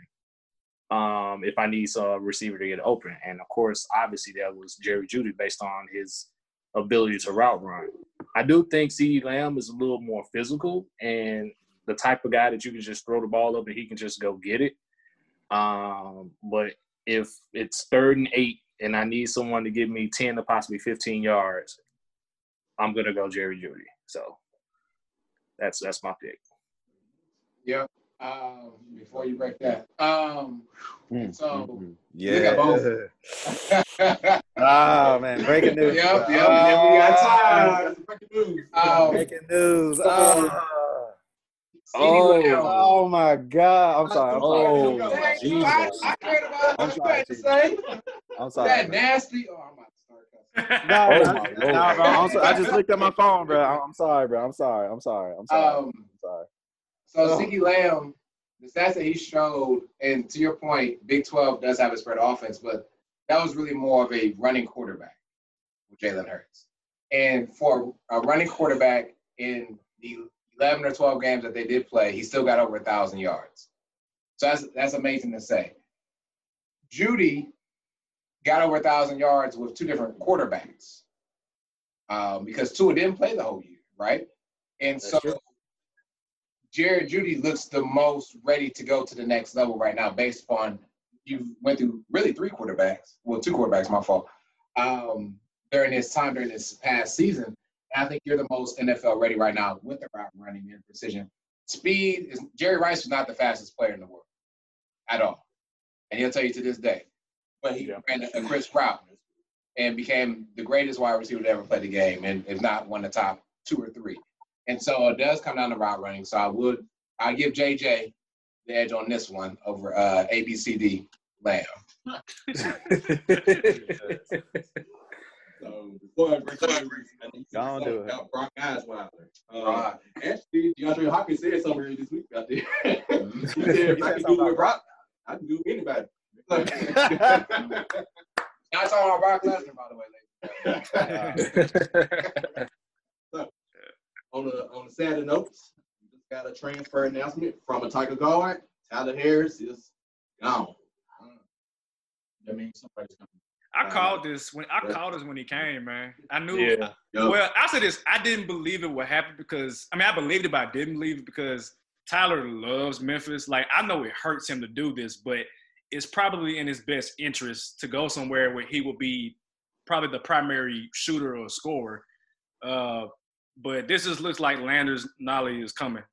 Um, if I need a receiver to get open, and of course, obviously that was Jerry Jeudy based on his ability to route run. I do think CeeDee Lamb is a little more physical and the type of guy that you can just throw the ball up and he can just go get it. Um, but if it's third and eight and I need someone to give me 10 to possibly 15 yards, I'm gonna go Jerry Jeudy. So that's that's my pick. Yep. Um, before you break that, um, Mm, So, mm, mm. we got both. Yeah. Ah <laughs> man, breaking news. Yep, yep, yep, we got time. Breaking news. Um, Breaking news. So- Ah. Oh. Oh my God! I'm sorry. I'm Oh, sorry. Dang, Jesus. I, I cared about I'm sorry, to say. I'm sorry. That bro. nasty. Oh, I'm about to start. No, Oh no, my no, bro, I'm so- I just looked at my phone, bro. I'm I'm sorry, bro. I'm sorry. I'm sorry. I'm sorry. Um, I'm sorry. So Oh. Ziggy Lamb, the stats that he showed, and to your point, Big 12 does have a spread offense, but that was really more of a running quarterback with Jalen Hurts. And for a running quarterback in the 11 or 12 games that they did play, he still got over a thousand yards. So that's that's amazing to say. Jeudy got over a thousand yards with two different quarterbacks um, because Tua didn't play the whole year, right? And That's so true. Jared Jeudy looks the most ready to go to the next level right now, based upon you went through really three quarterbacks, well, two quarterbacks, my fault, um, during this time during this past season. And I think you're the most NFL ready right now with the route running and precision. Speed is Jerry Rice was not the fastest player in the world at all, and he'll tell you to this day. But he Yeah. ran a, a crisp route and became the greatest wide receiver to ever play the game, and if not one of the top two or three. And so it does come down to route running. So I would I give JJ the edge on this one over uh, ABCD Lamb. <laughs> So before I break the news, I need to Go on, say do something it. about Brock Osweiler. Uh, Right. Actually, DeAndre Hopkins said something earlier this week about this. <laughs> he said, <laughs> if He I can do it with Brock, I can do it with anybody. Not talking about Brock Lesnar, by the way, ladies. And on a on a sadder note, we just got a transfer announcement from a Tiger guard. Tyler Harris is gone. That means somebody's coming. I called this when I called this when he came, man. I knew. yeah. Well, I said this. I didn't believe it would happen because I mean I believed it, but I didn't believe it because Tyler loves Memphis. Like I know it hurts him to do this, but it's probably in his best interest to go somewhere where he will be probably the primary shooter or scorer. Uh, but this just looks like Landers Nolley is coming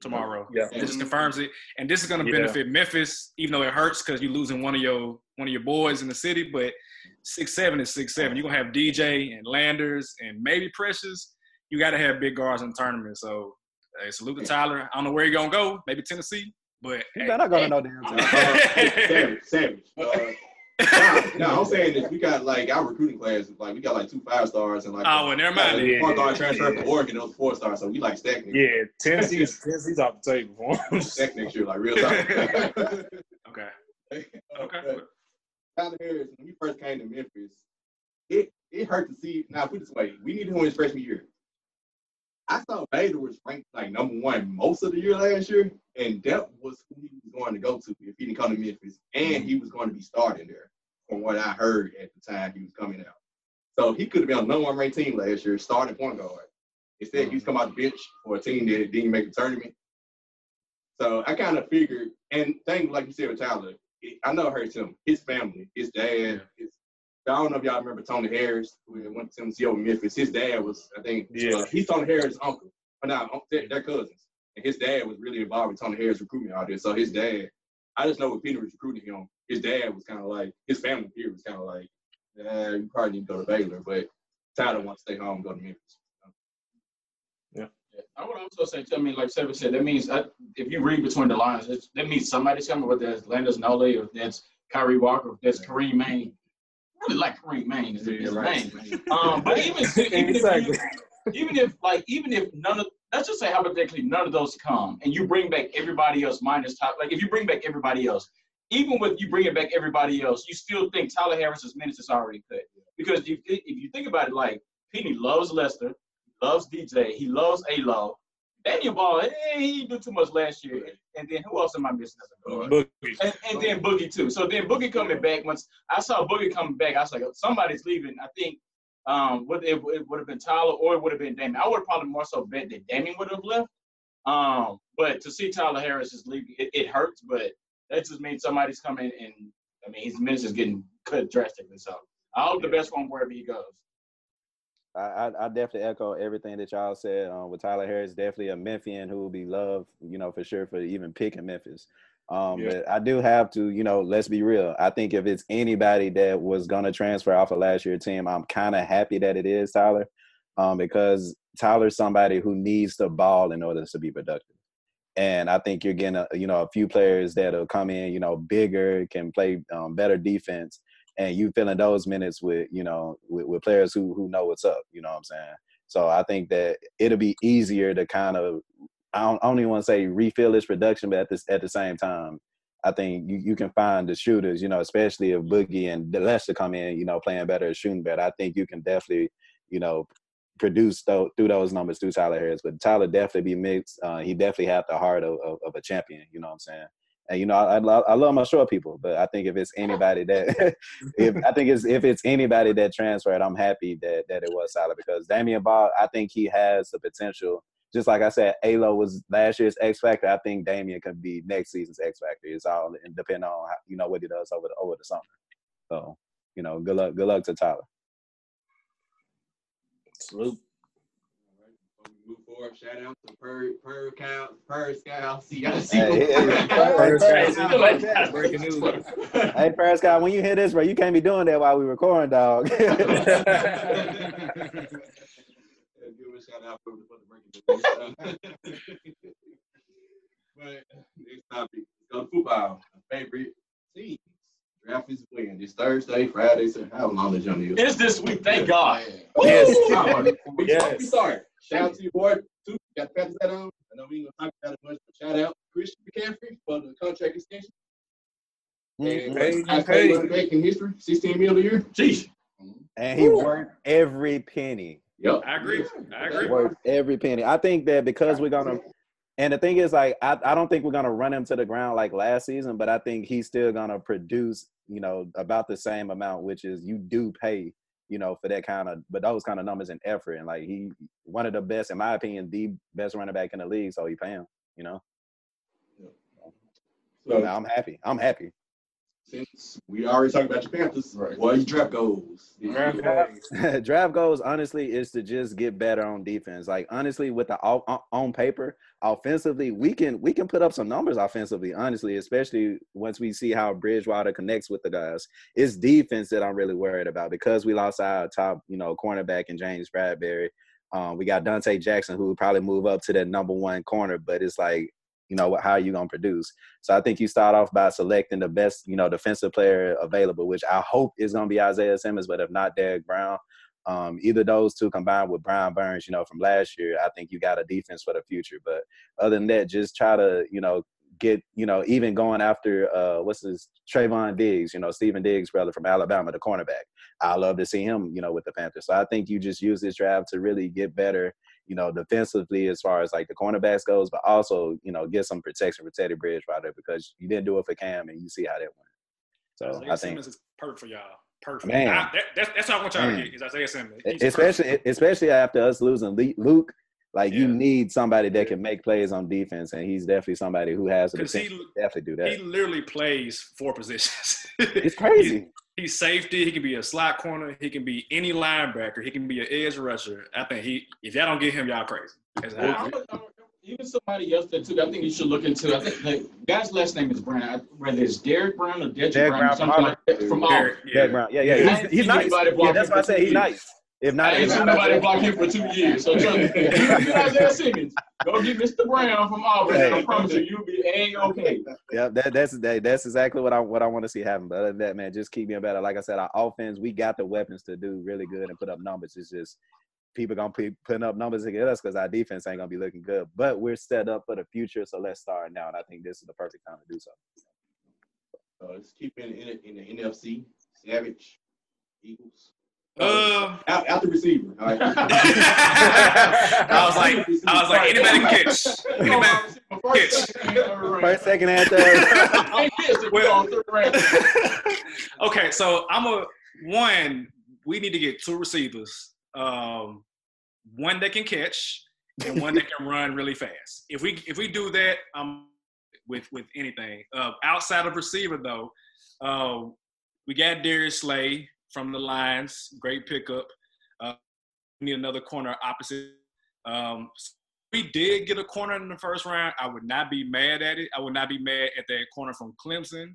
tomorrow. Yeah. It just confirms it, and this is going to Yeah. benefit Memphis, even though it hurts because you're losing one of your one of your boys in the city. But six seven is six seven. You're gonna have DJ and Landers and maybe Precious. You got to have big guards in the tournament. So hey, salute to Tyler. I don't know where you're gonna go. Maybe Tennessee, but You hey, better not go to no damn uh, time. <laughs> savage, savage. Uh, no, no, I'm saying this. We got like our recruiting class. Like we got like two five stars and like. Oh, well, never mind. Like, Yeah. Point guard transfer from Oregon. Those four stars. So we like stacked. next- Yeah, Tennessee's Tennessee's off the table for him. Stacked next year, like real time. <laughs> okay, okay. <laughs> okay. Tyler Harris, when he first came to Memphis, it it hurt to see. Now put it this way, we needed him in his freshman year. I saw Baylor was ranked like number one most of the year last year, and that was who he was going to go to if he didn't come to Memphis, and he was going to be starting there, from what I heard at the time he was coming out. So he could have been on the number one ranked team last year, starting point guard. Instead, he was coming out the bench for a team that didn't make the tournament. So I kind of figured, and thing like you said with Tyler, it, I know it hurts him, his family, his dad, his I don't know if y'all remember Tony Harris, who went to Tennessee over Memphis. His dad was, I think, Yeah. uh, he's Tony Harris' uncle. But now they're, they're cousins. And his dad was really involved with Tony Harris recruitment out there. So his dad, I just know when Peter was recruiting him, his dad was kind of like, his family here was kind of like, yeah, you probably need to go to Baylor, but Tyler wants to stay home and go to Memphis. Yeah. yeah. I would also say, I mean, like Seven said, that means uh, if you read between the lines, it's, that means somebody's coming, whether that's Landers Nolley or that's Kyrie Walker, if that's Kareem Maine. I really like Kareem Maine is his right. name. Um, but even <laughs> even Exactly. if you, even if like even if none of let's just say hypothetically none of those come and you bring back everybody else minus top like if you bring back everybody else, even with you bringing back everybody else, you still think Tyler Harris's minutes is already cut because if if you think about it, like Penny loves Lester, loves DJ, he loves A-Lo. Daniel Ball, eh, he didn't do too much last year. And then who else am I missing? as a guard? Boogie. And, and then Boogie too. So then Boogie coming back. Once I saw Boogie coming back, I was like, somebody's leaving. I think um, would it, it would have been Tyler or it would have been Damien. I would have probably more so bet that Damien would have left. Um, but to see Tyler Harris is leaving, it, it hurts. But that just means somebody's coming, and I mean his minutes is getting cut drastically. So I hope the best for him wherever he goes. I, I, definitely echo everything that y'all said. Um, with Tyler Harris, definitely a Memphian who will be loved, you know, for sure for even picking Memphis. Um, Yeah. But I do have to, you know, let's be real. I think if it's anybody that was gonna transfer off of last year's team, I'm kind of happy that it is Tyler, um, because Tyler's somebody who needs the ball in order to be productive. And I think you're getting, a, you know, a few players that'll come in, you know, bigger, can play um, better defense, and you filling those minutes with you know with, with players who who know what's up you know what i'm saying? So i think that it'll be easier to kind of i don't, I don't even want to say refill this production but at this at the same time i think you, you can find the shooters you know especially if boogie and lester come in you know playing better shooting better i think you can definitely you know produce those, through those numbers through tyler harris but tyler definitely be mixed uh, he definitely have the heart of, of, of a champion you know what i'm saying and you know, I, I, love, I love my short people, but I think if it's anybody that, <laughs> if I think it's if it's anybody that transferred, I'm happy that that it was solid because Damian Ball, I think he has the potential. Just like I said, Alo was last year's X factor. I think Damian could be next season's X factor. It's all depending on how, you know what he does over the over the summer. So you know, good luck, good luck to Tyler. Salute. Before we move forward, shout out to Per Per Count, Per Scout. See, y'all. Hey, hey, hey, First hey, guy. Feel like that. Breaking news. <laughs> Hey, Paris guy, when you hear this, bro, you can't be doing that while we recording, dog. <laughs> <laughs> Give a shout out for, for the breaking news. but next topic, go to football. My favorite teams. Draft is when? This Thursday, Friday, so how long is young is? It's this week, thank God. Yes. We, Yes. we start. Shout out to your boy, too. Got the Panthers hat on. I know we ain't gonna talk about it much, but shout out Christian McCaffrey for the contract extension. And mm-hmm. Hey, I hey. played running in history, 16 mil a year. Jeez. and he worked every penny. Yep. I agree. I agree. Worth every penny. I think that because we're gonna, and the thing is, like, I, I don't think we're gonna run him to the ground like last season, but I think he's still gonna produce, you know, about the same amount, which is you do pay, you know, for that kind of, but those kind of numbers and effort, and like he, one of the best, in my opinion, the best running back in the league, so he pay him, you know. So So I'm happy. I'm happy. Since we already talked about your Panthers, Right. what is draft goals? Draft goals. <laughs> draft goals honestly is to just get better on defense. Like honestly, with the o- o- on paper, offensively, we can we can put up some numbers offensively. Honestly, especially once we see how Bridgewater connects with the guys. It's defense that I'm really worried about because we lost our top, you know, cornerback in James Bradberry. Um, we got Donte Jackson, who would probably move up to that number one corner, but it's like, you know, how are you gonna produce? So I think you start off by selecting the best, you know, defensive player available, which I hope is going to be Isaiah Simmons, but if not, Derrick Brown. Um, either those two combined with Brian Burns, you know, from last year, I think you got a defense for the future. But other than that, just try to, you know, get, you know, even going after uh, what's his Trevon Diggs, you know, Stefon Diggs, brother from Alabama, the cornerback. I love to see him, you know, with the Panthers. So I think you just use this draft to really get better you know, defensively as far as like the cornerbacks goes, but also, you know, get some protection for Teddy Bridgewater because you didn't do it for Cam and you see how that went. So Isaiah I think, Simmons is perfect for y'all. Perfect. Man. I- that, that's, that's all I want y'all Man. to get is Isaiah Simmons. He's especially perfect. especially after us losing Luke, like you need somebody that can make plays on defense, and he's definitely somebody who has the potential he- to definitely do that. he literally plays four positions. It's <laughs> crazy. He's safety. He can be a slot corner. He can be any linebacker. He can be an edge rusher. I think he. If y'all don't get him, y'all crazy. That's how I Yeah, feel. I- I- Even somebody else that too. I think you should look into. I think the guy's last name is Brown. I- Whether it's Derrick Brown or Derek Derrick Brown, Brown or from something like that from Auburn. Derek, Derek yeah. Brown. Yeah, yeah. He's, he's nice. anybody Yeah, block that's him why I for say he's nice. If not, I ain't if seen not, nobody block him for two years. So trust me, if <laughs> you get Isaiah Simmons, go get Mr. Brown from Auburn, and I promise you, you'll be a okay. Yeah, that, that's that, that's exactly what I what I want to see happen. But other than that, man, just keep being better. Like I said, our offense, we got the weapons to do really good and put up numbers. It's just people gonna be putting up numbers against us because our defense ain't gonna be looking good. But we're set up for the future, so let's start now. And I think this is the perfect time to do so. So let's keep in, in, in the NFC. Savage, Eagles. Uh, out, out the receiver. All right. <laughs> I was like, I was like, anybody can catch. Anybody catch. First, second, and third. <laughs> Well- <laughs> okay, so I'm a one. We need to get two receivers. Um, one that can catch and one that can run really fast. If we if we do that, I'm with with anything. Uh, outside of receiver though, uh, we got Darius Slay from the Lions. Great pickup. Uh, need another corner opposite. Um, we did get a corner in the first round. I would not be mad at it. I would not be mad at that corner from Clemson.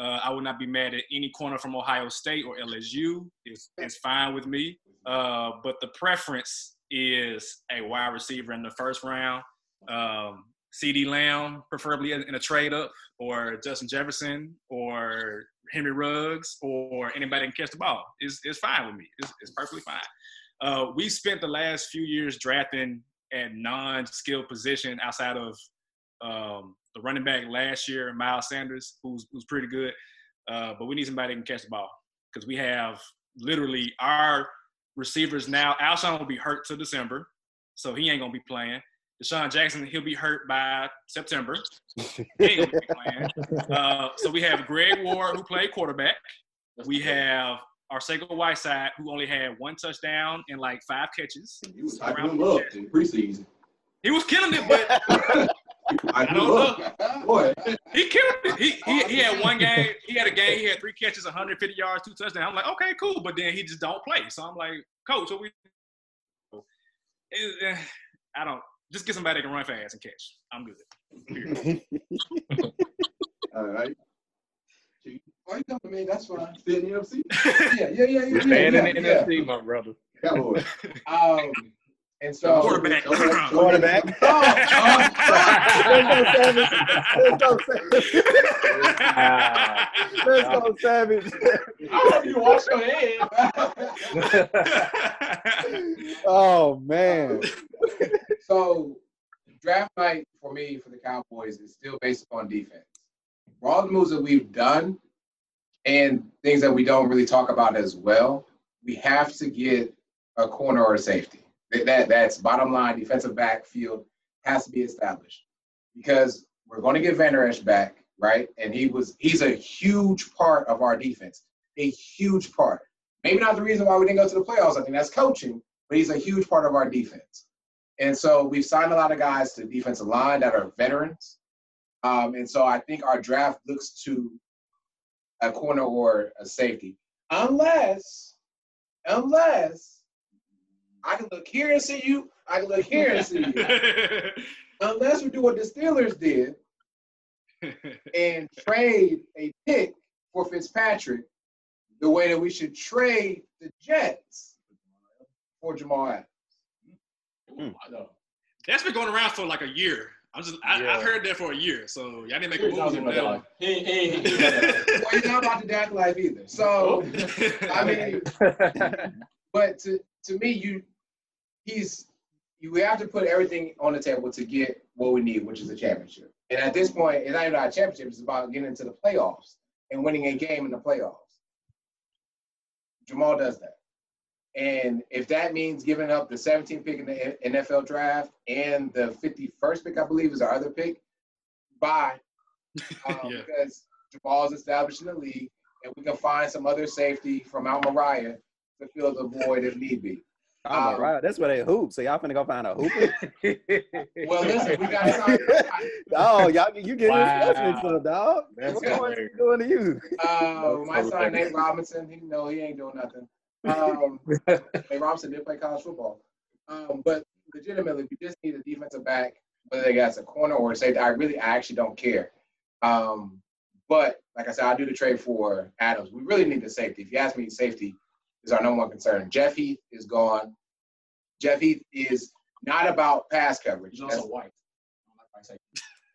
Uh, I would not be mad at any corner from Ohio State or LSU. It's, it's fine with me. Uh, but the preference is a wide receiver in the first round. Um, CeeDee Lamb, preferably in a trade up, or Justin Jefferson, or Henry Ruggs, or anybody can catch the ball. It's, it's fine with me. It's, it's perfectly fine. Uh, we spent the last few years drafting at non-skilled position outside of um, the running back last year, Miles Sanders, who's who's pretty good. Uh, but we need somebody that can catch the ball because we have literally our receivers now. Alshon will be hurt till December, so he ain't gonna be playing. DeSean Jackson, he'll be hurt by September. <laughs> He ain't gonna be playing. Uh, so we have Greg Ward, who played quarterback. We have Arcega Whiteside, who only had one touchdown and like five catches. You was hyping him up in preseason. He was killing it, but <laughs> I him don't up. Boy, he killed it. He, he he had one <laughs> game. He had a game. He had three catches, 150 yards, two touchdowns. I'm like, okay, cool. But then he just don't play. So I'm like, coach, what we? Eh, eh, I don't. Just get somebody that can run fast and catch. I'm good. <laughs> all right. Why you come to me? That's fine. Still in the NFC? <laughs> Yeah, yeah, yeah, yeah. We're staying yeah, in the yeah. NFC, my brother. Cowboys. <laughs> Um, and so Quarterback. <laughs> Quarterback. <laughs> Oh, oh Let's go, Savage. Let's go, Savage. Let's go, Savage. I hope you wash your hands. <laughs> Oh man. So draft night for me for the Cowboys is still based upon defense. For all the moves that we've done and things that we don't really talk about as well, we have to get a corner or a safety. That, that that's bottom line. Defensive backfield has to be established because we're going to get Vander Esch back, right? And he was he's a huge part of our defense, a huge part. Maybe not the reason why we didn't go to the playoffs. I think that's coaching, but he's a huge part of our defense. And so we've signed a lot of guys to the defensive line that are veterans. Um, and so I think our draft looks to a corner or a safety, unless, unless I can look here and see you, I can look here and see you. <laughs> Unless we do what the Steelers did and <laughs> trade a pick for Fitzpatrick, the way that we should trade the Jets for Jamal Adams. Hmm. That's been going around for like a year. I'm just, I, Yeah. I've heard that for a year. So y'all didn't make a move on that. He, he, he, <laughs> he, Well, he's not about to dash life either. So oh. I mean, but to to me, you he's you we have to put everything on the table to get what we need, which is a championship. And at this point, it's not even about a championship; it's about getting into the playoffs and winning a game in the playoffs. Jamal does that, and if that means giving up the 17th pick in the NFL draft and the 51st pick, I believe is our other pick, bye. <laughs> Um, Yeah. Because Jamal's established in the league, and we can find some other safety from Al Mariah to fill the void if need be. Oh, Um, right. That's where they hoop. So y'all finna go find a hooper? <laughs> Well, listen, we got <laughs> to oh, y'all, you getting Wow. this mixed up, dog. That's What what's he hilarious. doing to you? Uh, my Totally son Nate Robinson, he no, he ain't doing nothing. <laughs> Um, Nate Robinson did play college football, um, but legitimately, we just need a defensive back, whether they got a corner or a safety. I really, I actually don't care. Um, but like I said, I do the trade for Adams. We really need the safety. If you ask me, safety is our number one concern. Jeff Heath is gone. Jeff Heath is not about pass coverage. He's also That's- white. I don't like white safety.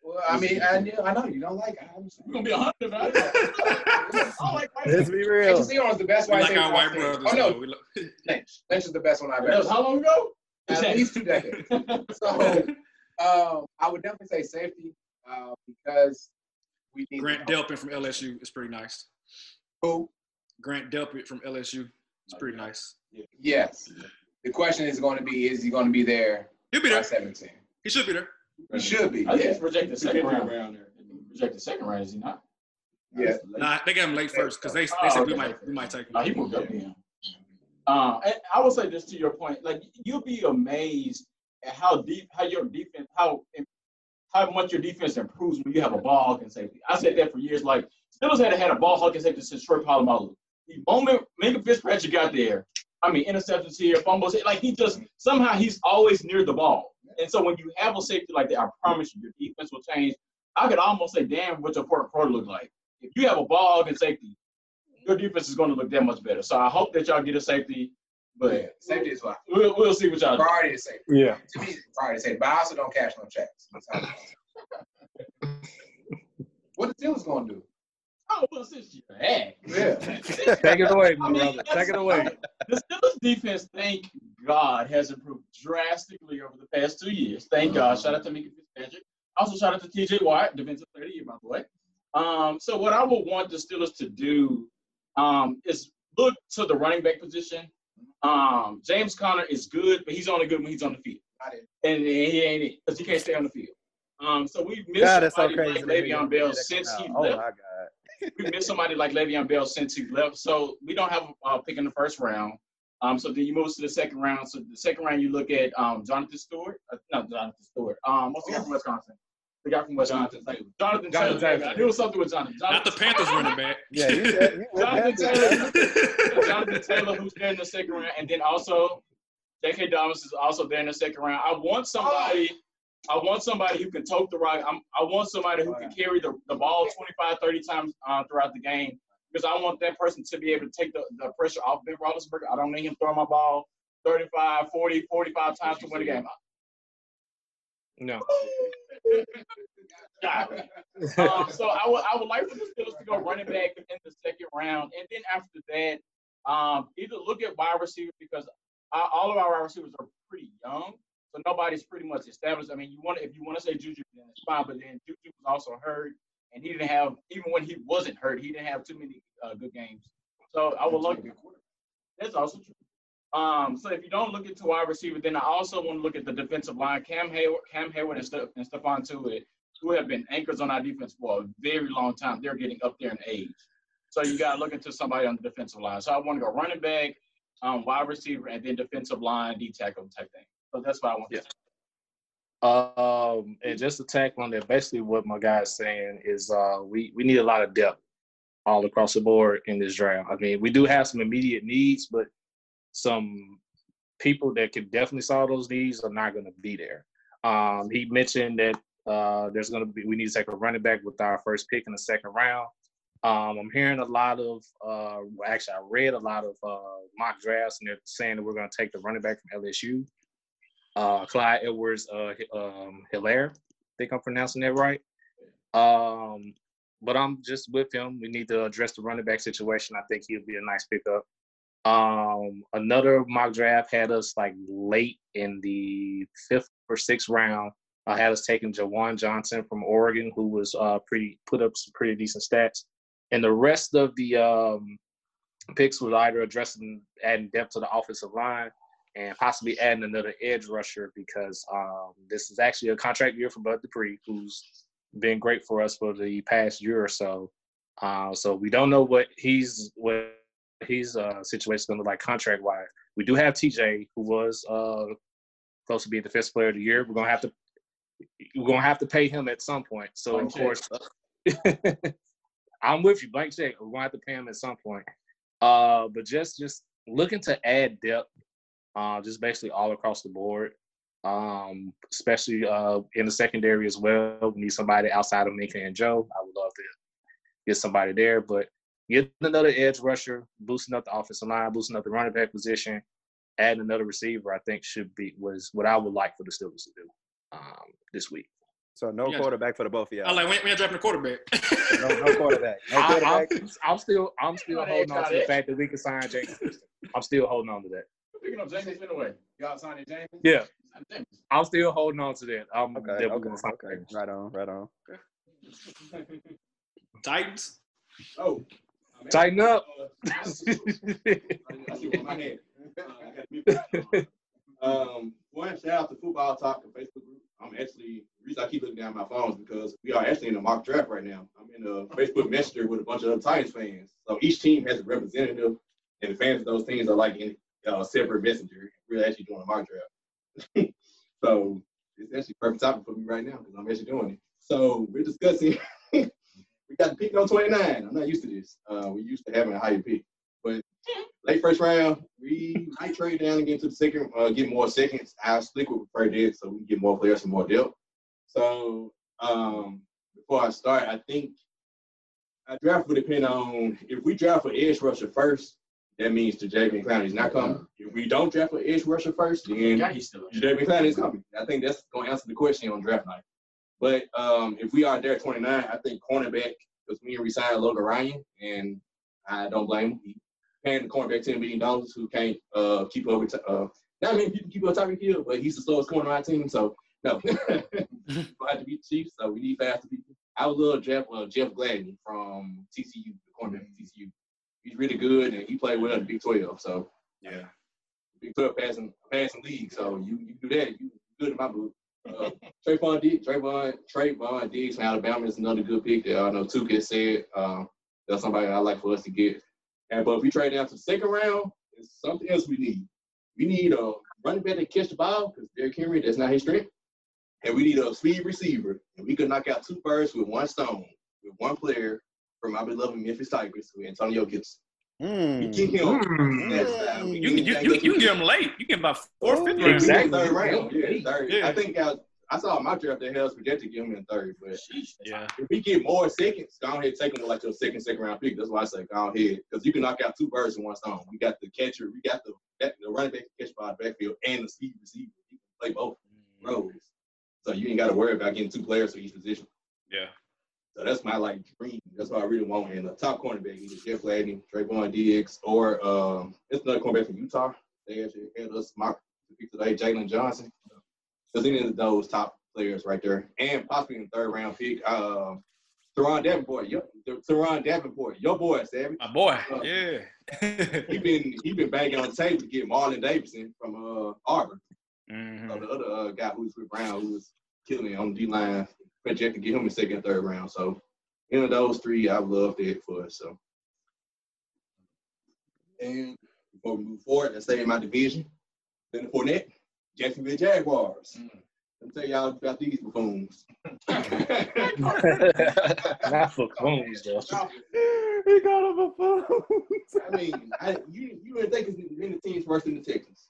well, I mean, I, knew- I know you don't like Adams. We're gonna be a hundred about it. <laughs> I like white Let's be real. Casino is the best We white like our white I've brothers. Oh no, We lo- <laughs> Lynch. Lynch is the best one I've ever seen. how long ago? At least two decades. <laughs> So um, I would definitely say safety uh, because we need Grant Delpit from LSU is pretty nice. Who? Grant Delpit from LSU is pretty nice. Yes. The question is going to be: Is he going to be there He'll be by there. 17? He should be there. He should be. I think Yeah. he's projected second round. around there. Projected second round, is he not? Yeah. Nah, they got him late first because they, they Oh, said we might we might take him. No, he moved up then. Uh, and I would say just to your point, like you'll be amazed at how deep, how your defense, how how much your defense improves when you have a ball hawking safety. I said that for years. Like Steelers had had a ball hawking safety since Troy Polamalu. The moment Minkah Fitzpatrick got there, I mean interceptions here, fumbles, like he just somehow he's always near the ball. And so when you have a safety like that, I promise you, your defense will change. I could almost say, damn, what your quarter quarter look like. If you have a ball hawking safety, your defense is going to look that much better. So I hope that y'all get a safety, Yeah. but Safety is what we'll, we'll see what y'all do. priority is safety. Yeah. To me, priority is safety. But I also don't cash no checks. That's how it goes. what the Steelers going to do? Oh, well, since you hey. Yeah. <laughs> Take it away, I my mean, brother. Take it away. The Steelers defense, thank God, has improved drastically over the past two years. Thank God. Shout out to Minkah Fitzpatrick. Also, shout out to TJ Watt, defensive player of the year, by the way. Um, so what I would want the Steelers to do um, is look to the running back position. Um, James Conner is good, but he's only good when he's on the field. Not it. and he ain't it because he can't stay on the field. Um, so we've missed God, that's so somebody crazy. like. Le'Veon Bell That since come he out. Oh left. My God. we missed somebody like Le'Veon Bell since he left. So we don't have a uh, pick in the first round. Um, so then you move to the second round. So the second round you look at um, Jonathan Stewart. Uh, not Jonathan Stewart. Um, what's the guy from Wisconsin? The guy from Wisconsin. Jonathan Jonathan Jonathan Taylor. Taylor. I knew something with Jonathan. Not the Panthers running back. <laughs> Yeah, you said you Jonathan Taylor. Jonathan Taylor, who's there in the second round, and then also J.K. Dobbins is also there in the second round. I want somebody. I want somebody who can tote the rock. I'm, I want somebody who can carry the, the ball 25, 30 times uh, throughout the game because I want that person to be able to take the, the pressure off Ben Roethlisberger. I don't need him throwing my ball 35, 40, 45 times to win the game. No. <laughs> Um, so I would I would like for the Steelers to go running back in the second round, and then after that, um, either look at wide receiver because uh, all of our wide receivers are pretty young, so nobody's pretty much established. I mean, you want if you want to say Juju, then it's fine, but then Juju was also hurt, and he didn't have even when he wasn't hurt, he didn't have too many uh, good games. So I would love look. That's also true. Um, so if you don't look into wide receiver, then I also want to look at the defensive line. Cam Heyward, Cam Heyward, and, Ste- and Stephon Tuitt, who have been anchors on our defense for a very long time. They're getting up there in age. So you got to look into somebody on the defensive line. So I want to go running back, um, wide receiver, and then defensive line, D tackle type thing. So that's what I want. Yeah. Um, and just to tackle on that, basically what my guy is saying is uh, we we need a lot of depth all across the board in this draft. I mean, we do have some immediate needs, but some people that can definitely solve those needs are not going to be there. Um, he mentioned that uh, there's going to be we need to take a running back with our first pick in the second round. Um, I'm hearing a lot of uh, actually I read a lot of uh, mock drafts and they're saying that we're going to take the running back from LSU uh, Clyde Edwards uh, um, Helaire. I think I'm pronouncing that right. Um, but I'm just with him. We need to address the running back situation. I think he'll be a nice pickup. Um, another mock draft had us like late in the fifth or sixth round. I had us taking Juwan Johnson from Oregon, who was uh, pretty put up some pretty decent stats. And the rest of the um, picks was either addressing adding depth to the offensive line and possibly adding another edge rusher because um, this is actually a contract year for Bud Dupree, who's been great for us for the past year or so. Uh, so we don't know what he's what his uh, situation is going to look like contract wise. we do have TJ, who was uh, close to being the defensive player of the year. We're gonna have to we're gonna have to pay him at some point. So Blank of course, <laughs> I'm with you. Blank check. We're gonna have to pay him at some point. Uh, but just just looking to add depth, uh, just basically all across the board. Um, especially uh in the secondary as well. We need somebody outside of Minkah and Joe. I would love to get somebody there, but get another edge rusher, boosting up the offensive line, boosting up the running back position, adding another receiver. I think should be was what I would like for the Steelers to do um, this week. So no Yeah. quarterback for the both of y'all. I like when, when you're a quarterback. no, no <laughs> quarterback. No I, quarterback. am I'm still I'm still holding on to the fact that we can sign James. I'm still holding on to that. Picking up James Finaway. Y'all signing James? Yeah, James. I'm still holding on to that. I'm Okay, definitely okay, gonna sign okay. James. Right on, right on. Titans. Oh, I'm Tighten up. uh, I see what my head. I got mute. Um, one shout out to Football Talk the Facebook group. I'm actually the reason I keep looking down my phone is because we are actually in a mock draft right now. I'm in a Facebook messenger with a bunch of other Titans fans. So each team has a representative, and the fans of those teams are like in a separate messenger. We're actually doing a mock draft. <laughs> so it's actually perfect topic for me right now because I'm actually doing it. So we're discussing. <laughs> we got the pick on 29. I'm not used to this. Uh, we used to having a higher pick, but late first round, we might trade down and get into the second, uh, get more seconds. I stick with preferred did so we can get more players and more depth. So um, before I start, I think our draft would depend on if we draft for edge rusher first, that means the Jadeveon Clowney is not coming. If we don't draft for edge rusher first, then Yeah, he's still. Jadeveon Clowney is coming. I think that's going to answer the question on draft night. But um, if we are there at 29, I think cornerback, because we resigned Logan Ryan, and I don't blame him. He paying the cornerback $10 million who can't uh, keep up with, uh, not many people keep up with Tyreek Hill, but he's the slowest corner on our team. So, no. <laughs> we have to beat the Chiefs, so we need faster people. I would love Jeff, uh, Jeff Gladney from TCU, the cornerback from TCU. He's really good, and he played well in Big 12. So, Yeah. Big 12 passing, passing league. So, you, you do that, you good in my book. Uh, <laughs> Trevon Diggs, Trevon, Trevon Diggs from Alabama is another good pick that I know Tuka said. Um, that's somebody I like for us to get. And but if we trade down to the second round, it's something else we need. We need a running back to catch the ball because Derrick Henry, that's not his strength. And we need a speed receiver. And we could knock out two birds with one stone, with one player from my beloved Memphis Tigers, with Antonio Gibson. We Mm. get him. Mm. That's, uh, we You can get you, him. you, you can get them late. You can about fourth, fifth Oh, round. Exactly. Third round. Yeah, third. Yeah. I think I, I saw my draft that Hell's projected to give him in third, but Yeah. if we get more seconds, go ahead and take him with like your second, second round pick. That's why I say go ahead because you can knock out two birds in one stone. We got the catcher, we got the that, the running back to catch by the backfield, and the speed receiver. You can play both roles, so you ain't got to worry about getting two players for each position. Yeah. So that's my like dream. That's what I really want. And the top cornerback either Jeff Gladney, Trevon Diggs, or um, it's another cornerback from Utah. They actually had us mock to pick today, Jaylon Johnson. Because any of those top players right there, and possibly in the third round pick, um, Teron Davenport, yo, Teron Davenport, your boy, Savage. My boy. Uh, Yeah. <laughs> He been he been banging on the table to get Marlon Davidson from uh Auburn. Mhm. So the other uh, guy who's with Brown, who was killing on the D line, projected to get him in second, third round. So, any of those three, I loved it for us. So, and before we move forward, let's stay in my division. Then the Fournette, Jacksonville Jaguars. Mm. Let me tell y'all about these buffoons. <laughs> <laughs> Not for phones, though. he got him a phone. I mean, I, you you would think it's many teams worse than the Texans.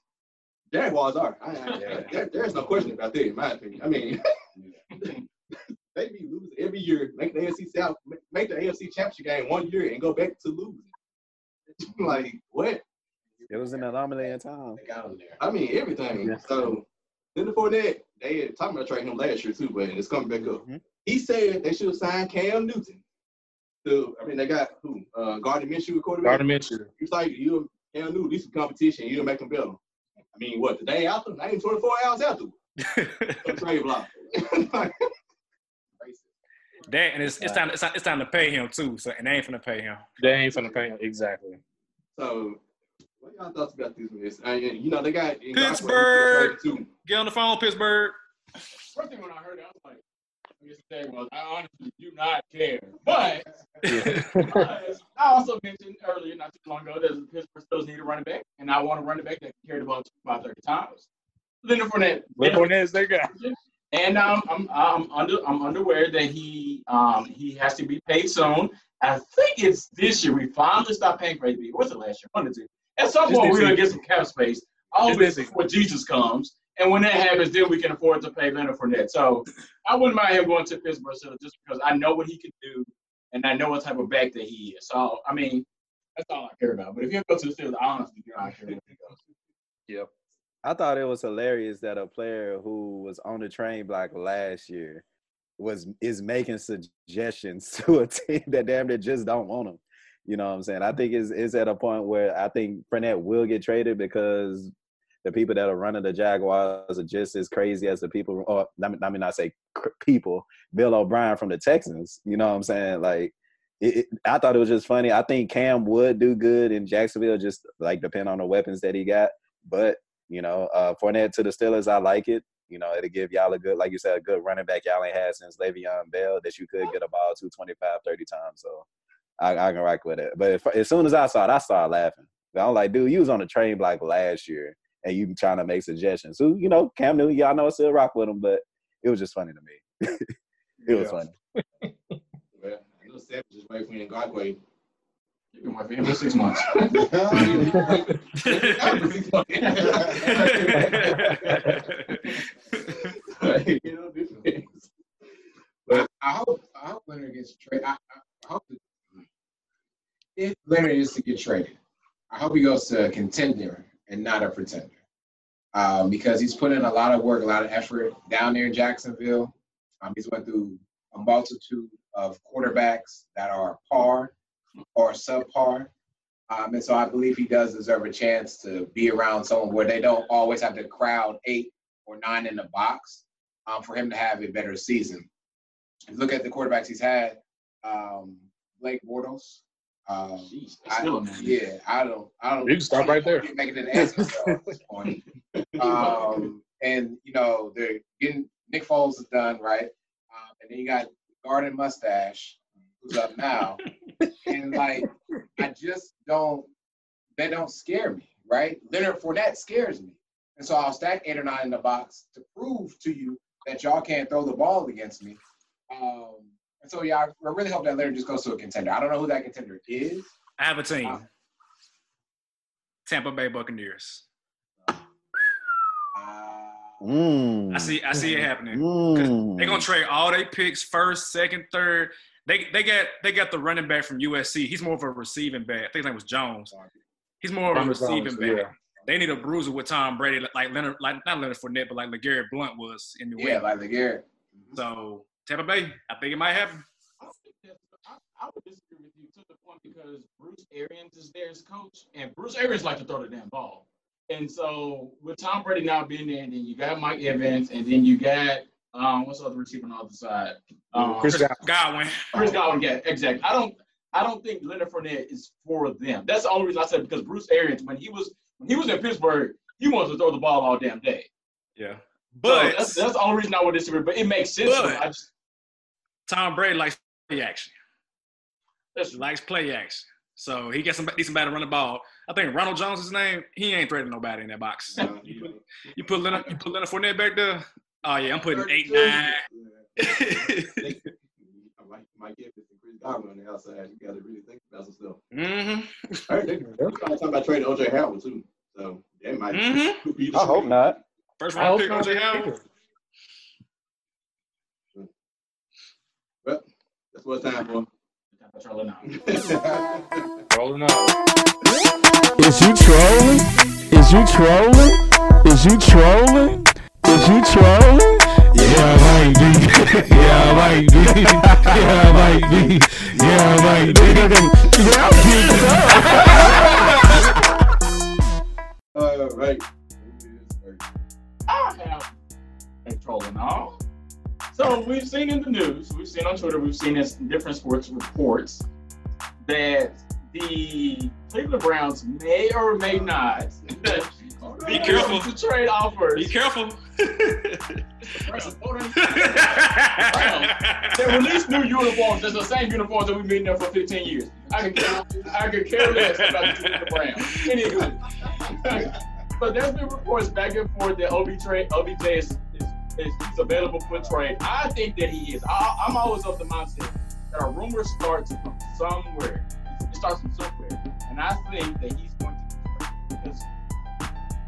Jaguars are. I, I, Yeah. there, there's no question about that, in my opinion. I mean, <laughs> they be losing every year. Make the AFC South, make the AFC Championship game one year and go back to losing. <laughs> like what? It was an anomaly in time. They got there. I mean, everything. Yeah. So then before that, they had talking about trading him last year too, but it's coming back up. Mhm. He said they should have signed Cam Newton. So I mean, they got who? Uh, Gardner Minshew, quarterback. Gardner Minshew. You like you Cam Newton, these some competition. You make them better. I mean, what the day after? Not even 24 hours after. A <laughs> trade block. That and it's it's time it's time, it's time to pay him too. So and they ain't finna pay him. They ain't finna pay him. Exactly. so, what y'all thoughts about this? Miss? I mean, you know, they got in Pittsburgh. too. Get on the phone, Pittsburgh. First thing when I heard it, I was like, Mr. was, I honestly do not care. But <laughs> I also mentioned earlier, not too long ago, that the Pittsburgh Steelers need a running back, and I want a running back that can carry the ball 25, 30 times. Leonard Fournette. Leonard Fournette is their guy. And um, I'm I'm under I'm underware that he um he has to be paid soon. I think it's this year. We finally stopped paying for AB. What's it last year? When is it? At some point, we're gonna get some cap space. Always before Jesus comes, and when that happens, then we can afford to pay Leonard Fournette. So I wouldn't mind him going to Pittsburgh just because I know what he can do, and I know what type of back that he is. So I mean, that's all I care about. But if you go to the Steelers, I honestly do not care goes. Yep. I thought it was hilarious that a player who was on the train block last year was is making suggestions <laughs> to a team that damn near just don't want him. You know what I'm saying? I think it's, it's at a point where I think Fournette will get traded because the people that are running the Jaguars are just as crazy as the people, or let me, let me not say people, Bill O'Brien from the Texans. You know what I'm saying? Like, it, it, I thought it was just funny. I think Cam would do good in Jacksonville, just like depend on the weapons that he got. But you know, uh, Fournette to the Steelers, I like it. You know, it'll give y'all a good, like you said, a good running back y'all ain't had since Le'Veon Bell that you could get a ball to 25, 30 times. So I, I can rock with it. But if, as soon as I saw it, I started laughing. I'm like, dude, you was on the train block last year and you trying to make suggestions. So, you know, Cam Newton, y'all know I still rock with him, but it was just funny to me. <laughs> it was funny. Well, I know Savage is waiting for Ngakoue. You can wait for six months. <laughs> you know, this is- I, I hope I hope Leonard gets traded. I, I I hope that if Leonard is to get traded, I hope he goes to a contender and not a pretender. Um, because he's put in a lot of work, a lot of effort down there in Jacksonville. Um, he's went through a multitude of quarterbacks that are par or subpar. Um, and so I believe he does deserve a chance to be around someone where they don't always have to crowd eight or nine in the box um, for him to have a better season. If you look at the quarterbacks he's had, um, Blake Bortles. Um, Jeez, I- still a man. yeah, I don't, I don't. You can stop right there. Making it answer at this point. <laughs> Um, and you know they're getting Nick Foles is done right, um, and then you got Gardner Minshew who's up now, and like I just don't, they don't scare me, right? Leonard Fournette scares me, and so I'll stack eight or nine in the box to prove to you that y'all can't throw the ball against me. Um, and so yeah, I, I really hope that Leonard just goes to a contender. I don't know who that contender is. I have a team. Uh, Tampa Bay Buccaneers. Uh, Mm. I see. I see it happening. Mm. They're gonna trade all their picks, first, second, third. They they got they got the running back from USC. He's more of a receiving back. I think his name was Jones. He's more of a receiving Jones, back. yeah. They need a bruiser with Tom Brady, like Leonard, like not Leonard Fournette, but like LeGarrette Blount was in the way. yeah, like the Garrett. So Tampa Bay, I think it might happen. I don't think that's- I, I would disagree with you to the point because Bruce Arians is there as coach, and Bruce Arians like to throw the damn ball. And so with Tom Brady now being there, and then you got Mike Evans, and then you got um, what's the other receiver on the other side? Um, Chris Godwin. Godwin. Chris Godwin, yeah, exactly. I don't, I don't think Leonard Fournette is for them. That's the only reason I said because Bruce Arians, when he was when he was in Pittsburgh, he wanted to throw the ball all damn day. Yeah. So But that's, that's the only reason I would disagree. But it makes sense. But- I just, Tom Brady likes play action. that's He likes play action. So he gets some need somebody to run the ball. I think Ronald Jones is his name. He ain't threatening nobody in that box. uh, <laughs> You you put, know, you put Leonard, you put Leonard Fournette back there. Oh yeah, I'm putting eight nine. Mike, Mike Evans and Chris Godwin on the outside. You got to really think about some stuff. mm-hmm. I heard they, they talking about trading OJ Howard too. So that might. Mm-hmm. <laughs> be I hope not. First I round pick, not OJ Howard. either. Well, that's what it's time for. <laughs> that's all I. Rolling out. Is you trolling? Is you trolling? Is you trolling? Is you trolling? Yeah, I might be. yeah, I might be. Yeah, I might be. Yeah, I might be. Yeah, I'm geeked up. All right. I have control and all. So we've seen in the news, we've seen on Twitter, we've seen in different sports reports that the Cleveland Browns may or may not Be careful. to <laughs> trade offers Be careful. They released new uniforms. It's the same uniforms that we've been there for 15 years. I could I could care less about the Browns. Anywho, but there's been reports back and forth that OBJ, OBJ is, is, is available for trade. I think that he is. I, I'm always of the mindset that a rumor starts from somewhere. It starts from somewhere, and I think that he's going to be because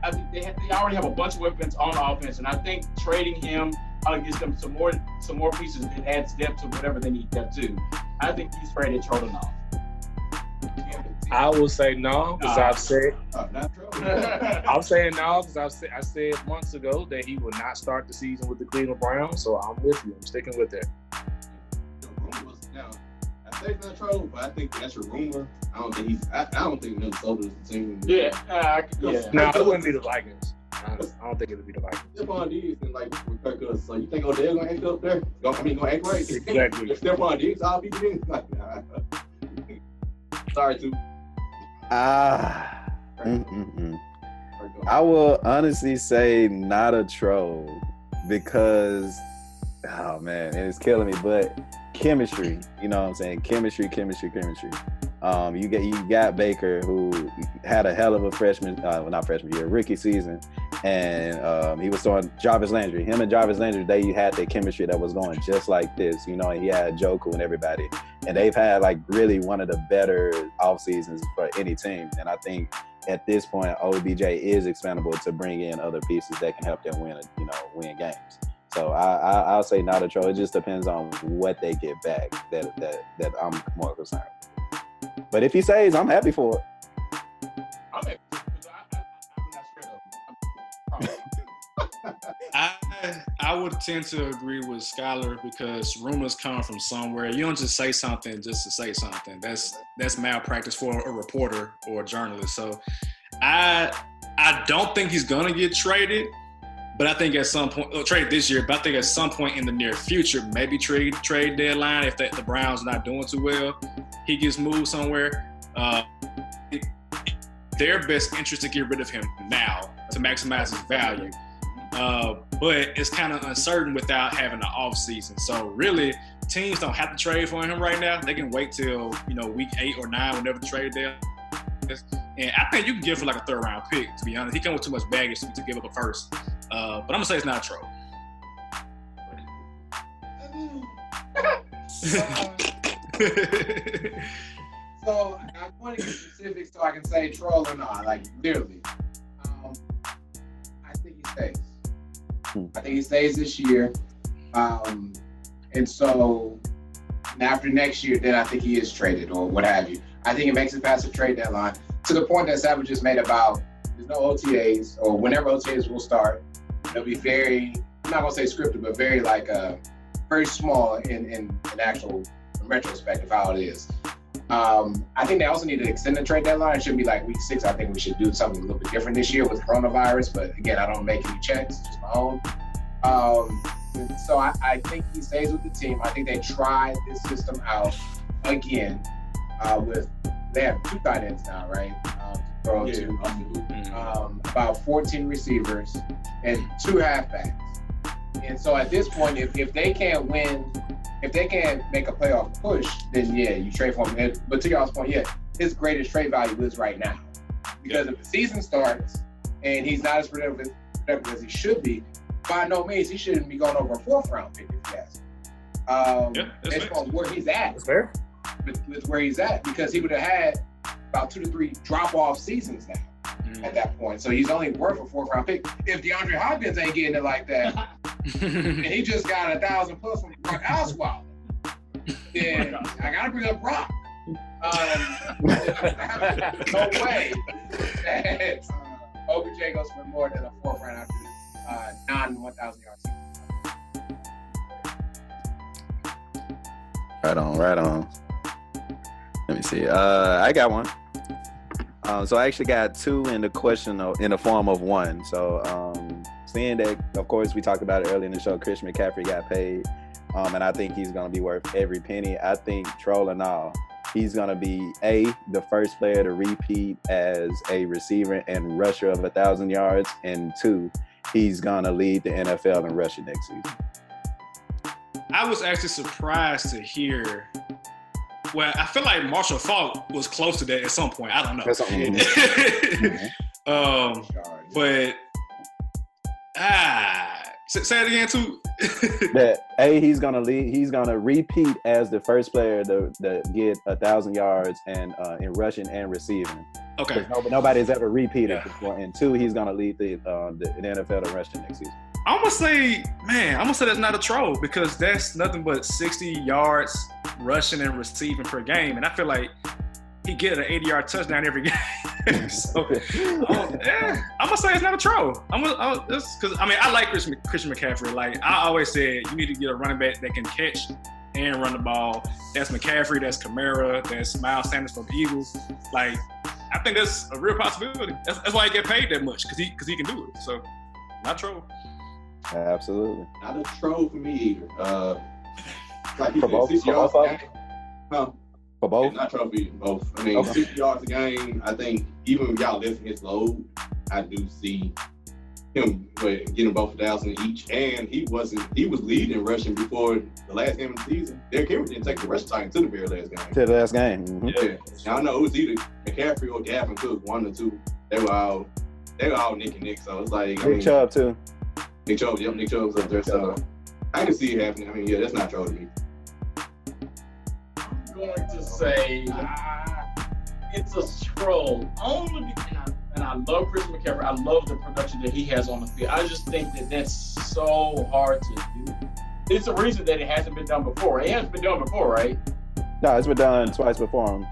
I think they, have, they already have a bunch of weapons on offense, and I think trading him probably gives them some more some more pieces and adds depth to whatever they need depth to. I think he's traded trolling off. I will say no because. I've said <laughs> Uh, not true. I'm saying no because I've said I said months ago that he will not start the season with the Cleveland Browns. So I'm with you. I'm sticking with it. The rumors now. I not true, but I think that's a rumor. I don't think he's. I, I don't think Minnesota's the team. Yeah, uh, yeah. No, it wouldn't be the Vikings. I I don't think it would be the Vikings. Stefon Diggs and like with Kirk Cousins. So you think Odell gonna act up there? Go- I mean, gonna act right? Exactly. If Stefon Diggs, I'll be getting like, nah. Sorry, too. Ah. Mm-mm-mm. I will honestly say not a troll because, oh man, it's killing me. But chemistry, you know what I'm saying? Chemistry, chemistry, chemistry. Um, you get you got Baker who had a hell of a freshman, uh, well, not freshman year, rookie season, and um, he was throwing Jarvis Landry. Him and Jarvis Landry, they had the chemistry that was going just like this, you know. And he had Njoku and everybody, and they've had like really one of the better off seasons for any team. And I think at this point, OBJ is expendable to bring in other pieces that can help them win, you know, win games. So I, I I'll say not a troll. It just depends on what they get back that that that I'm more concerned. with. But if he says, I'm happy for it. I'm happy because I, I, I'm not scared of him. <laughs> I I would tend to agree with Skylar because rumors come from somewhere. You don't just say something just to say something. That's that's malpractice for a reporter or a journalist. So I I don't think he's gonna get traded, but I think at some point oh, traded this year. But I think at some point in the near future, maybe trade trade deadline if the, the Browns are not doing too well, he gets moved somewhere. Uh, their best interest to get rid of him now to maximize his value. Uh, but it's kind of uncertain without having an off season. So really, teams don't have to trade for him right now. They can wait till you know week eight or nine, whenever the trade deal. And I think you can give for like a third round pick. To be honest, he comes with too much baggage to give up a first. Uh, but I'm gonna say it's not a troll. <laughs> So I want to get specific so I can say troll or not, like literally. Um, I think he stays. Hmm. I think he stays this year. Um, and so after next year, then I think he is traded or what have you. I think it makes it past the trade deadline to the point that Savage just made about there's no OTAs or whenever OTAs will start. It'll be very, I'm not gonna say scripted, but very like uh, very small in, in, in actual retrospect of how it is. Um, I think they also need to extend the trade deadline. It should be like week six. I think we should do something a little bit different this year with coronavirus. But again, I don't make any checks, just my own. Um, so I, I think he stays with the team. I think they tried this system out again uh, with they have two tight ends now, right? Um, to throw Yeah, to absolutely. um, about 14 receivers and two halfbacks. And so at this point, if, if they can't win, if they can't make a playoff push, then yeah, you trade for him. And- But to y'all's point, yeah, his greatest trade value is right now. Because if the season starts and he's not as productive, productive as he should be, by no means he shouldn't be going over a fourth round pick if you ask. Um, Yeah, that's based fair. on where he's at That's fair. With, with where he's at, because he would have had about two to three drop off seasons now Mm. at that point. So he's only worth a fourth round pick. If DeAndre Hopkins ain't getting it like that, <laughs> and he just got a thousand plus from Brock Osweiler, then <laughs> I gotta bring up Brock. Um, <laughs> no way that uh, OBJ goes for more than a fourth round after this uh, non 1,000 yard season. Right on, right on. Let me see. Uh, I got one. Um, so I actually got two in the question of, in the form of one. So um, seeing that, of course, we talked about it earlier in the show. Christian McCaffrey got paid, um, and I think he's going to be worth every penny. I think trolling all, he's going to be a the first player to repeat as a receiver and rusher of a thousand yards, and two, he's gonna lead the NFL in rushing next season. I was actually surprised to hear. Well, I feel like Marshall Faulk was close to that at some point. I don't know. Something. <laughs> um, but ah, say, say it again too. <laughs> that a he's gonna lead. He's gonna repeat as the first player to, to get a thousand yards and uh, in rushing and receiving. Okay. no- nobody's ever repeated Yeah. before. And two, he's gonna lead the uh, the, the NFL in rushing next season. I'm gonna say, man, I'm gonna say that's not a troll because that's nothing but 60 yards rushing and receiving per game, and I feel like he get an 80 yard touchdown every <laughs> game. so, um, yeah, I'm gonna say it's not a troll. I'm gonna, I'm, because I mean I like Christian, Christian McCaffrey. Like I always said, you need to get a running back that can catch and run the ball. That's McCaffrey. That's Kamara. That's Miles Sanders from the Eagles. Like I think that's a real possibility. That's, that's why he get paid that much because he because he can do it. So not troll. Absolutely. Not a troll for me either. Uh, like you For both- 60 for yards both a game. No, For both. not troll for either, both. I mean, Okay. 60 yards a game. I think even with y'all lifting his load, I do see him what, getting both a thousand each. And he wasn't. He was leading rushing before the last game of the season. Derrick Henry didn't take the rush time to the very last game. To the last game. Mhm. Yeah, and I know it was either McCaffrey or Dalvin Cook, one or two. They were all they were all Nick and Nick. So it's like I Nick mean, Chubb too. Nick Chubb, yep, Nick Chubb's up there. So I can see it happening. I mean, yeah, that's not troll to me. I'm going to say ah, it's a troll only because and I, love Chris McCaffrey. I love the production that he has on the field. I just think that that's so hard to do. It's a reason that it hasn't been done before. It hasn't been done before, right? No, it's been done twice before him.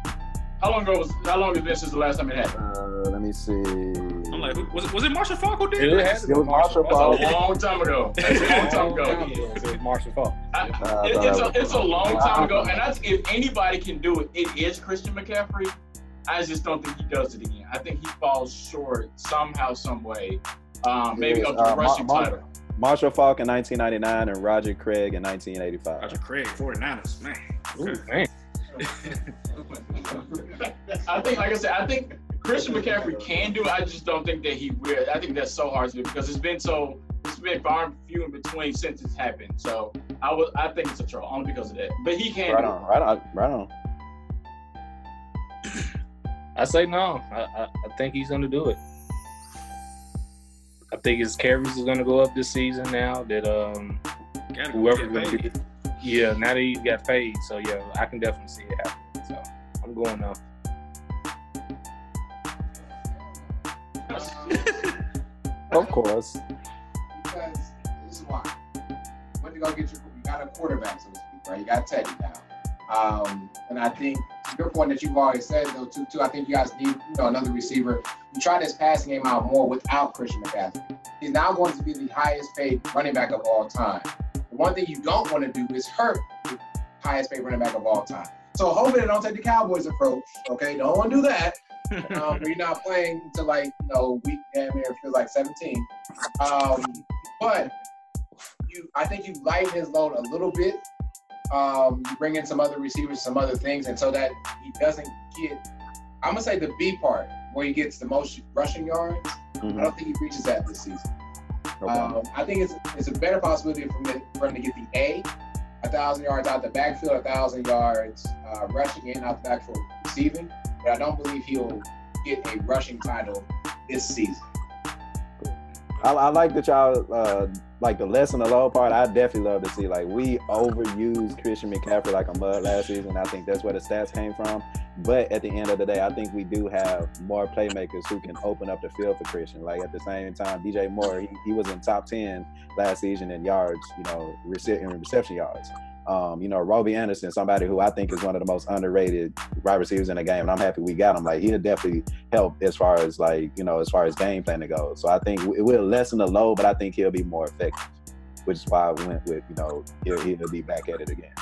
How long ago was? How long has it been since the last time it happened? Uh, let me see. I'm like, was it was it Marshall Faulk who did It it? has It was Marshall That's a long time ago. That's a long time ago. <laughs> It was Marshall Faulk. I- Uh, It- it's, a, it's a long time ago, and I think if anybody can do it, it is Christian McCaffrey. I just don't think he does it again. I think he falls short somehow, some way. Um, maybe Yes, of the uh, rushing Mar- title. Marshall Faulk in 1999 and Roger Craig in 1985. Roger Craig, 49ers, man. Ooh, Okay. man. <laughs> I think, like I said, I think Christian McCaffrey can do it. I just don't think that he will. I think that's so hard to do because it's been so it's been far and few in between since it's happened. So I was I think it's a troll only because of that. But he can Right do on, right on, right on. I say no. I, I, I think he's going to do it. I think his carries is going to go up this season now that um Gotta go whoever's get going to yeah now that he's got paid. So yeah, I can definitely see it happening. So I'm going now. <laughs> Of course. because this is why. When you go get your, you got a quarterback, so to speak, right? You got Teddy now. Um, and I think your point that you've always said though, too, too, I think you guys need you know another receiver. You try this passing game out more without Christian McCaffrey. He's now going to be the highest paid running back of all time. The one thing you don't want to do is hurt the highest paid running back of all time. So hoping they don't take the Cowboys approach. Okay, don't want to do that. um, <laughs> you're not playing until like you know week damn near feels like 17. Um, but you, I think you lighten his load a little bit. Um, you bring in some other receivers, some other things, and so that he doesn't get. I'm gonna say the B part where he gets the most rushing yards. I Mhm. don't think he reaches that this season. Okay. Um, I think it's it's a better possibility for him, for him to get the A, a thousand yards out the backfield, a thousand yards uh, rushing and out the backfield receiving. But I don't believe he'll get a rushing title this season. I, I like that y'all uh, like the lesson, the low part. I definitely love to see like we overused Christian McCaffrey like a mud last season. I think that's where the stats came from. But at the end of the day, I think we do have more playmakers who can open up the field for Christian. Like at the same time, DJ Moore, he, he was in top ten last season in yards, you know, in reception yards. Um, you know, Robby Anderson, somebody who I think is one of the most underrated wide receivers in the game, and I'm happy we got him. Like he'll definitely help as far as like you know as far as game planning goes. So I think it will lessen the load, but I think he'll be more effective, which is why I went with you know he'll, he'll be back at it again.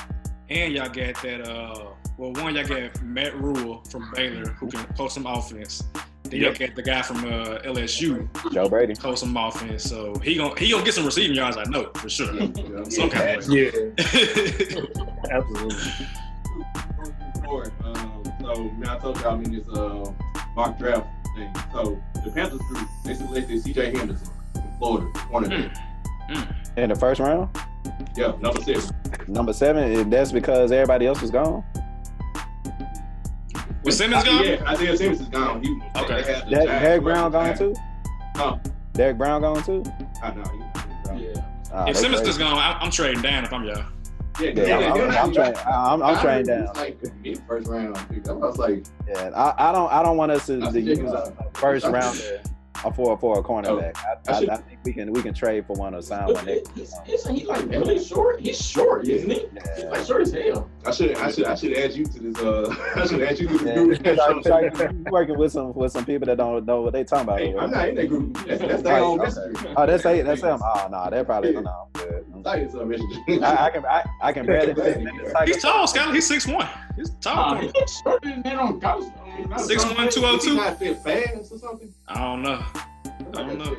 And y'all got that. Uh, well, one y'all got Matt Rhule from Baylor who can post some offense. Then y'all got the guy from uh, LSU Joe Brady. post some offense. So he gonna he gonna get some receiving yards. I know for sure. Yeah. Some kind of way. Yeah, <laughs> absolutely. forward. Um, so man, I told y'all I'm in this uh, mock draft thing. So the Panthers group they selected C.J. Henderson from Florida, cornerback. In the first round, Yeah, number seven. number seven. and That's because everybody else was gone. Was Simmons gone? Yeah, Isaiah Simmons is gone. He, Okay. they had the Derek, Giants Derrick Brown gone too. Huh? Derrick Brown gone too. I know. he- he- Yeah. Ah, If Simmons is gone, I'm, I'm trading down if I'm y'all. Yeah, Yeah, yeah, I'm, I'm, I'm, trained, I'm, I'm I down. Like mid first round. I was like, Yeah, I, I don't I don't want us to, to use ridiculous. a first round for for a cornerback. I, I I, I think we can we can trade for one or sign one. Next. Is- Isn't he like really short? He's short, isn't he? He's like short as hell. I should I should I should add you to this. Uh, <laughs> I should add you to the Yeah, group. you start- start- working with some with some people that don't know what they talking about. Hey, I'm not in that group. That's, that's Right, their own okay. mystery. Oh, that's they, that's them. <laughs> Oh no, they're probably no. I'm. I'm telling you something. I, I can I, I can barely. <laughs> He's tall, Scott. He's 6'1". He's tall. Uh, he looks shorter than that on college. I mean, not- 6'1", Is he 202. not fit fast or something? I don't know. I don't know.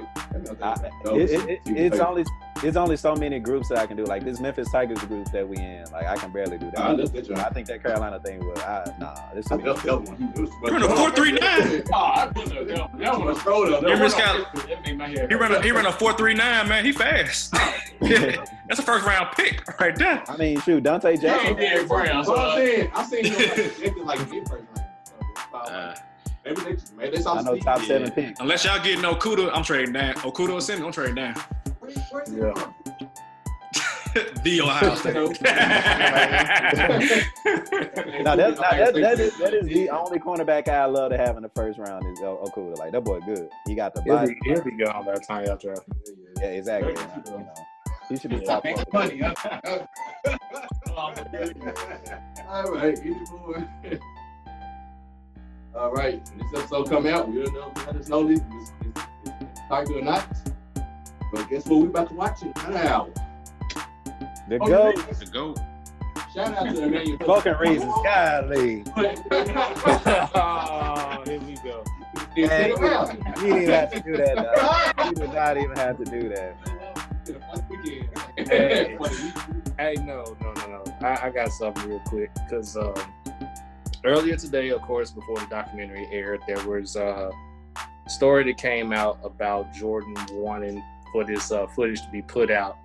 I, it, it, it, it's only it's only so many groups that I can do. Like this Memphis Tigers group that we in. Like I can barely do Nah, that. that's that. I think that Carolina thing was I, nah. This I is felt that one. It was- He run a 4.39. Oh, I put that one was Throw it up. You remember That Scott? that made my hair. He ran a he run a four three nine, man. He fast. <laughs> <laughs> That's a first round pick right there. I mean, shoot, Donte Jackson. ain't Derrick Brown. So So, I'm saying, I'm saying, you <laughs> know, like, like first round. So, Uh, maybe they, maybe they saw I know Steve. top Yeah. seven pick. unless y'all getting Okudah, I'm trading down. Okudah or Simmons, I'm trading down. Where- where's he Yeah. from? the Ohio State. Now that, now that, that is that is the only cornerback I love to have in the first round is O- Okudah. Like that boy good. He got the He'll body. be, he'll be gone by the time y'all draft. Yeah, exactly. You know, he should be top one. Make money. huh? <laughs> All right, easy boy. All right, when this episode come out, we'll know, let us know this is Tiger or not. But guess what? We're about to watch it now. The Oh, goat. man. The goat. Shout out to the man. <laughs> Smoking reasons. Golly. oh, here we go. Hey, Sit. You didn't have to do that. Dog. You did not even have to do that. Hey. Hey, no, no, no, no. I, I got something real quick because um, earlier today, of course, before the documentary aired, there was a story that came out about Jordan wanting for this uh, footage to be put out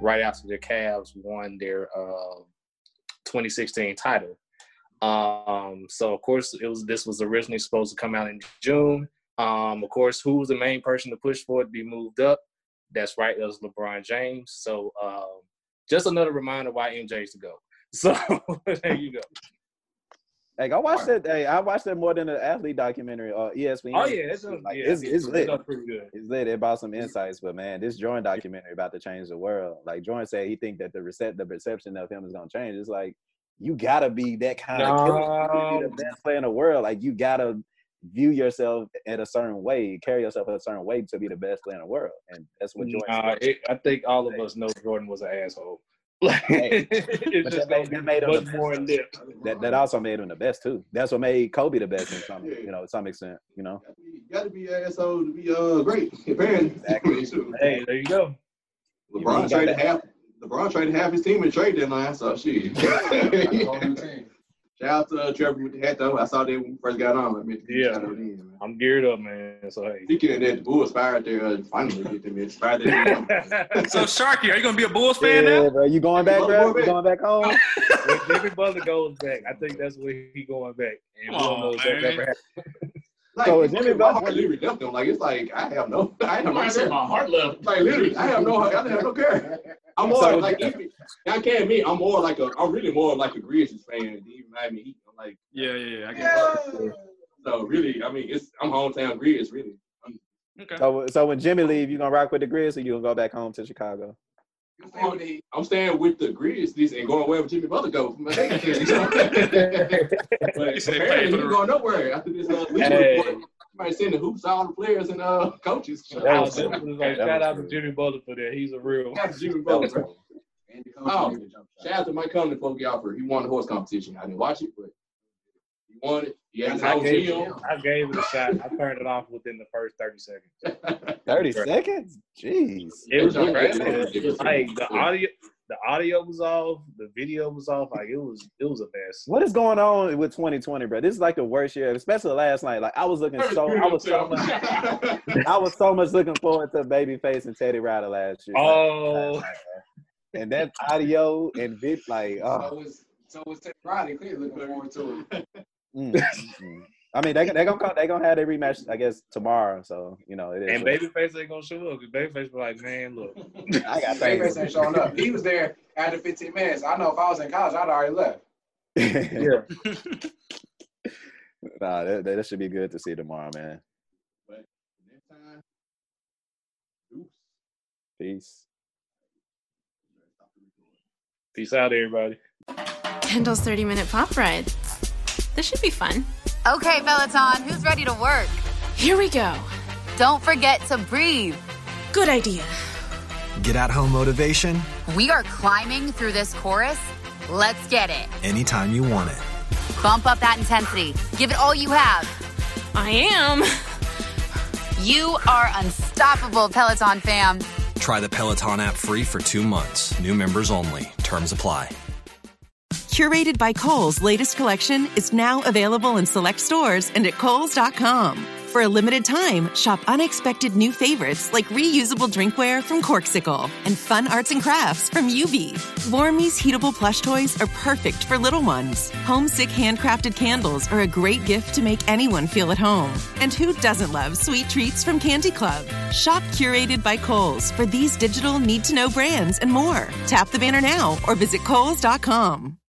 right after the Cavs won their uh, 2016 title. Um, so of course, it was this was originally supposed to come out in June. Um, of course, who was the main person to push for it to be moved up? That's right, that was LeBron James. So um, just another reminder why MJ's to go. So <laughs> there you go. Hey, go watch that. Hey, I watched that more than the athlete documentary uh, or ESPN. Oh yeah, it's, like, yeah, it's, it's lit. done pretty good. It's lit. It brought some insights, but man, this Jordan documentary about to change the world. Like Jordan said, he think that the recept the perception of him is gonna change. It's like you gotta be that kind of killer. The best player in the world. Like you gotta view yourself in a certain way, carry yourself in a certain way to be the best player in the world. And that's what Jordan. Nah, it, I think all of us know Jordan was an asshole. Like, Hey, <laughs> it's but just that made- that made him the more in depth. that, that also made him the best too. That's what made Kobe the best in some, you know, to some extent. You know, You gotta be an asshole to be uh great. Apparently. Exactly. <laughs> Hey, there you go. LeBron got traded that. half. LeBron traded half his team and trade deadline, so shit. <laughs> Shout out to uh, Trevor with the hat though. I saw that when we first got on. I mean, Yeah. shout in, man. I'm geared up, man. So hey. Speaking of that, the Bulls fired there. Uh, finally, get them inspired. Them. <laughs> So Sharky, are you gonna be a Bulls fan yeah, now? bro. You going back, bro? You going back home? when Jimmy Butler goes back, I think that's where he going back. And Come on, man. Ever happened. Like, So, it's Jimmy my Butler- heart literally left them. Like it's like I have no, <laughs> I have no said care. my heart left. Like literally, I have no, I have no care. I'm more So- like even, I can't admit I'm more like a, I'm really more like a Grizzlies fan than even Miami Heat. I'm like, Yeah, yeah, yeah. I get it. so really, I mean, it's I'm hometown Grizz really. Okay. So, so when Jimmy leave, you gonna rock with the Grizz, or you gonna go back home to Chicago? I'm staying with the Grizzlies and going wherever Jimmy Butler goes. <laughs> but He said he apparently paid he for the- going nowhere after this. Uh, league Hey. report. Somebody sending hoops to all the players and uh, coaches. That I was was like, That shout was out to. Jimmy Butler for that. He's a real. Shout out to Jimmy <laughs> Butler. Oh, shout out to Mike Conley before we offer. He won the horse competition. I didn't watch it, but he won it. He had his I gave, gym. I gave it a shot. I turned it off within the first 30 seconds. <laughs> Thirty seconds? Jeez. It was It was crazy. crazy. Like the audio, the audio was off, the video was off. Like it was, it was a mess. What is going on with 2020, bro? This is like the worst year, especially last night. Like I was looking so, I was so much, I was so much looking forward to Babyface and Teddy Riley last year. Oh, and that audio and vid, like, So oh, was so was Teddy Riley clearly looking forward to it. <laughs> mm, mm. I mean, they they gonna come, they gonna have their rematch, I guess, tomorrow. So you know, it is. and Babyface ain't gonna show up. 'cause Babyface be like, man, look, <laughs> I got Babyface ain't showing up. He was there after 15 minutes. I know if I was in college, I'd already left. <laughs> yeah. <laughs> nah, that, that should be good to see tomorrow, man. But next time. Peace. Peace out, everybody. Kendall's 30 minute pop ride. This should be fun. Okay, Peloton, who's ready to work? Here we go. Don't forget to breathe. Good idea. Get at home motivation We are climbing through this chorus. Let's get it. anytime you want it. Bump up that intensity. Give it all you have. I am. You are unstoppable, Peloton fam. Try the Peloton app free for two months. New members only. Terms apply. Curated by Kohl's latest collection is now available in select stores and at Kohl's.com. For a limited time, shop unexpected new favorites like reusable drinkware from Corkcicle and fun arts and crafts from UV. Warmies heatable plush toys are perfect for little ones. Homesick handcrafted candles are a great gift to make anyone feel at home. And who doesn't love sweet treats from Candy Club? Shop curated by Kohl's for these digital need to know brands and more. Tap the banner now or visit Kohl's.com.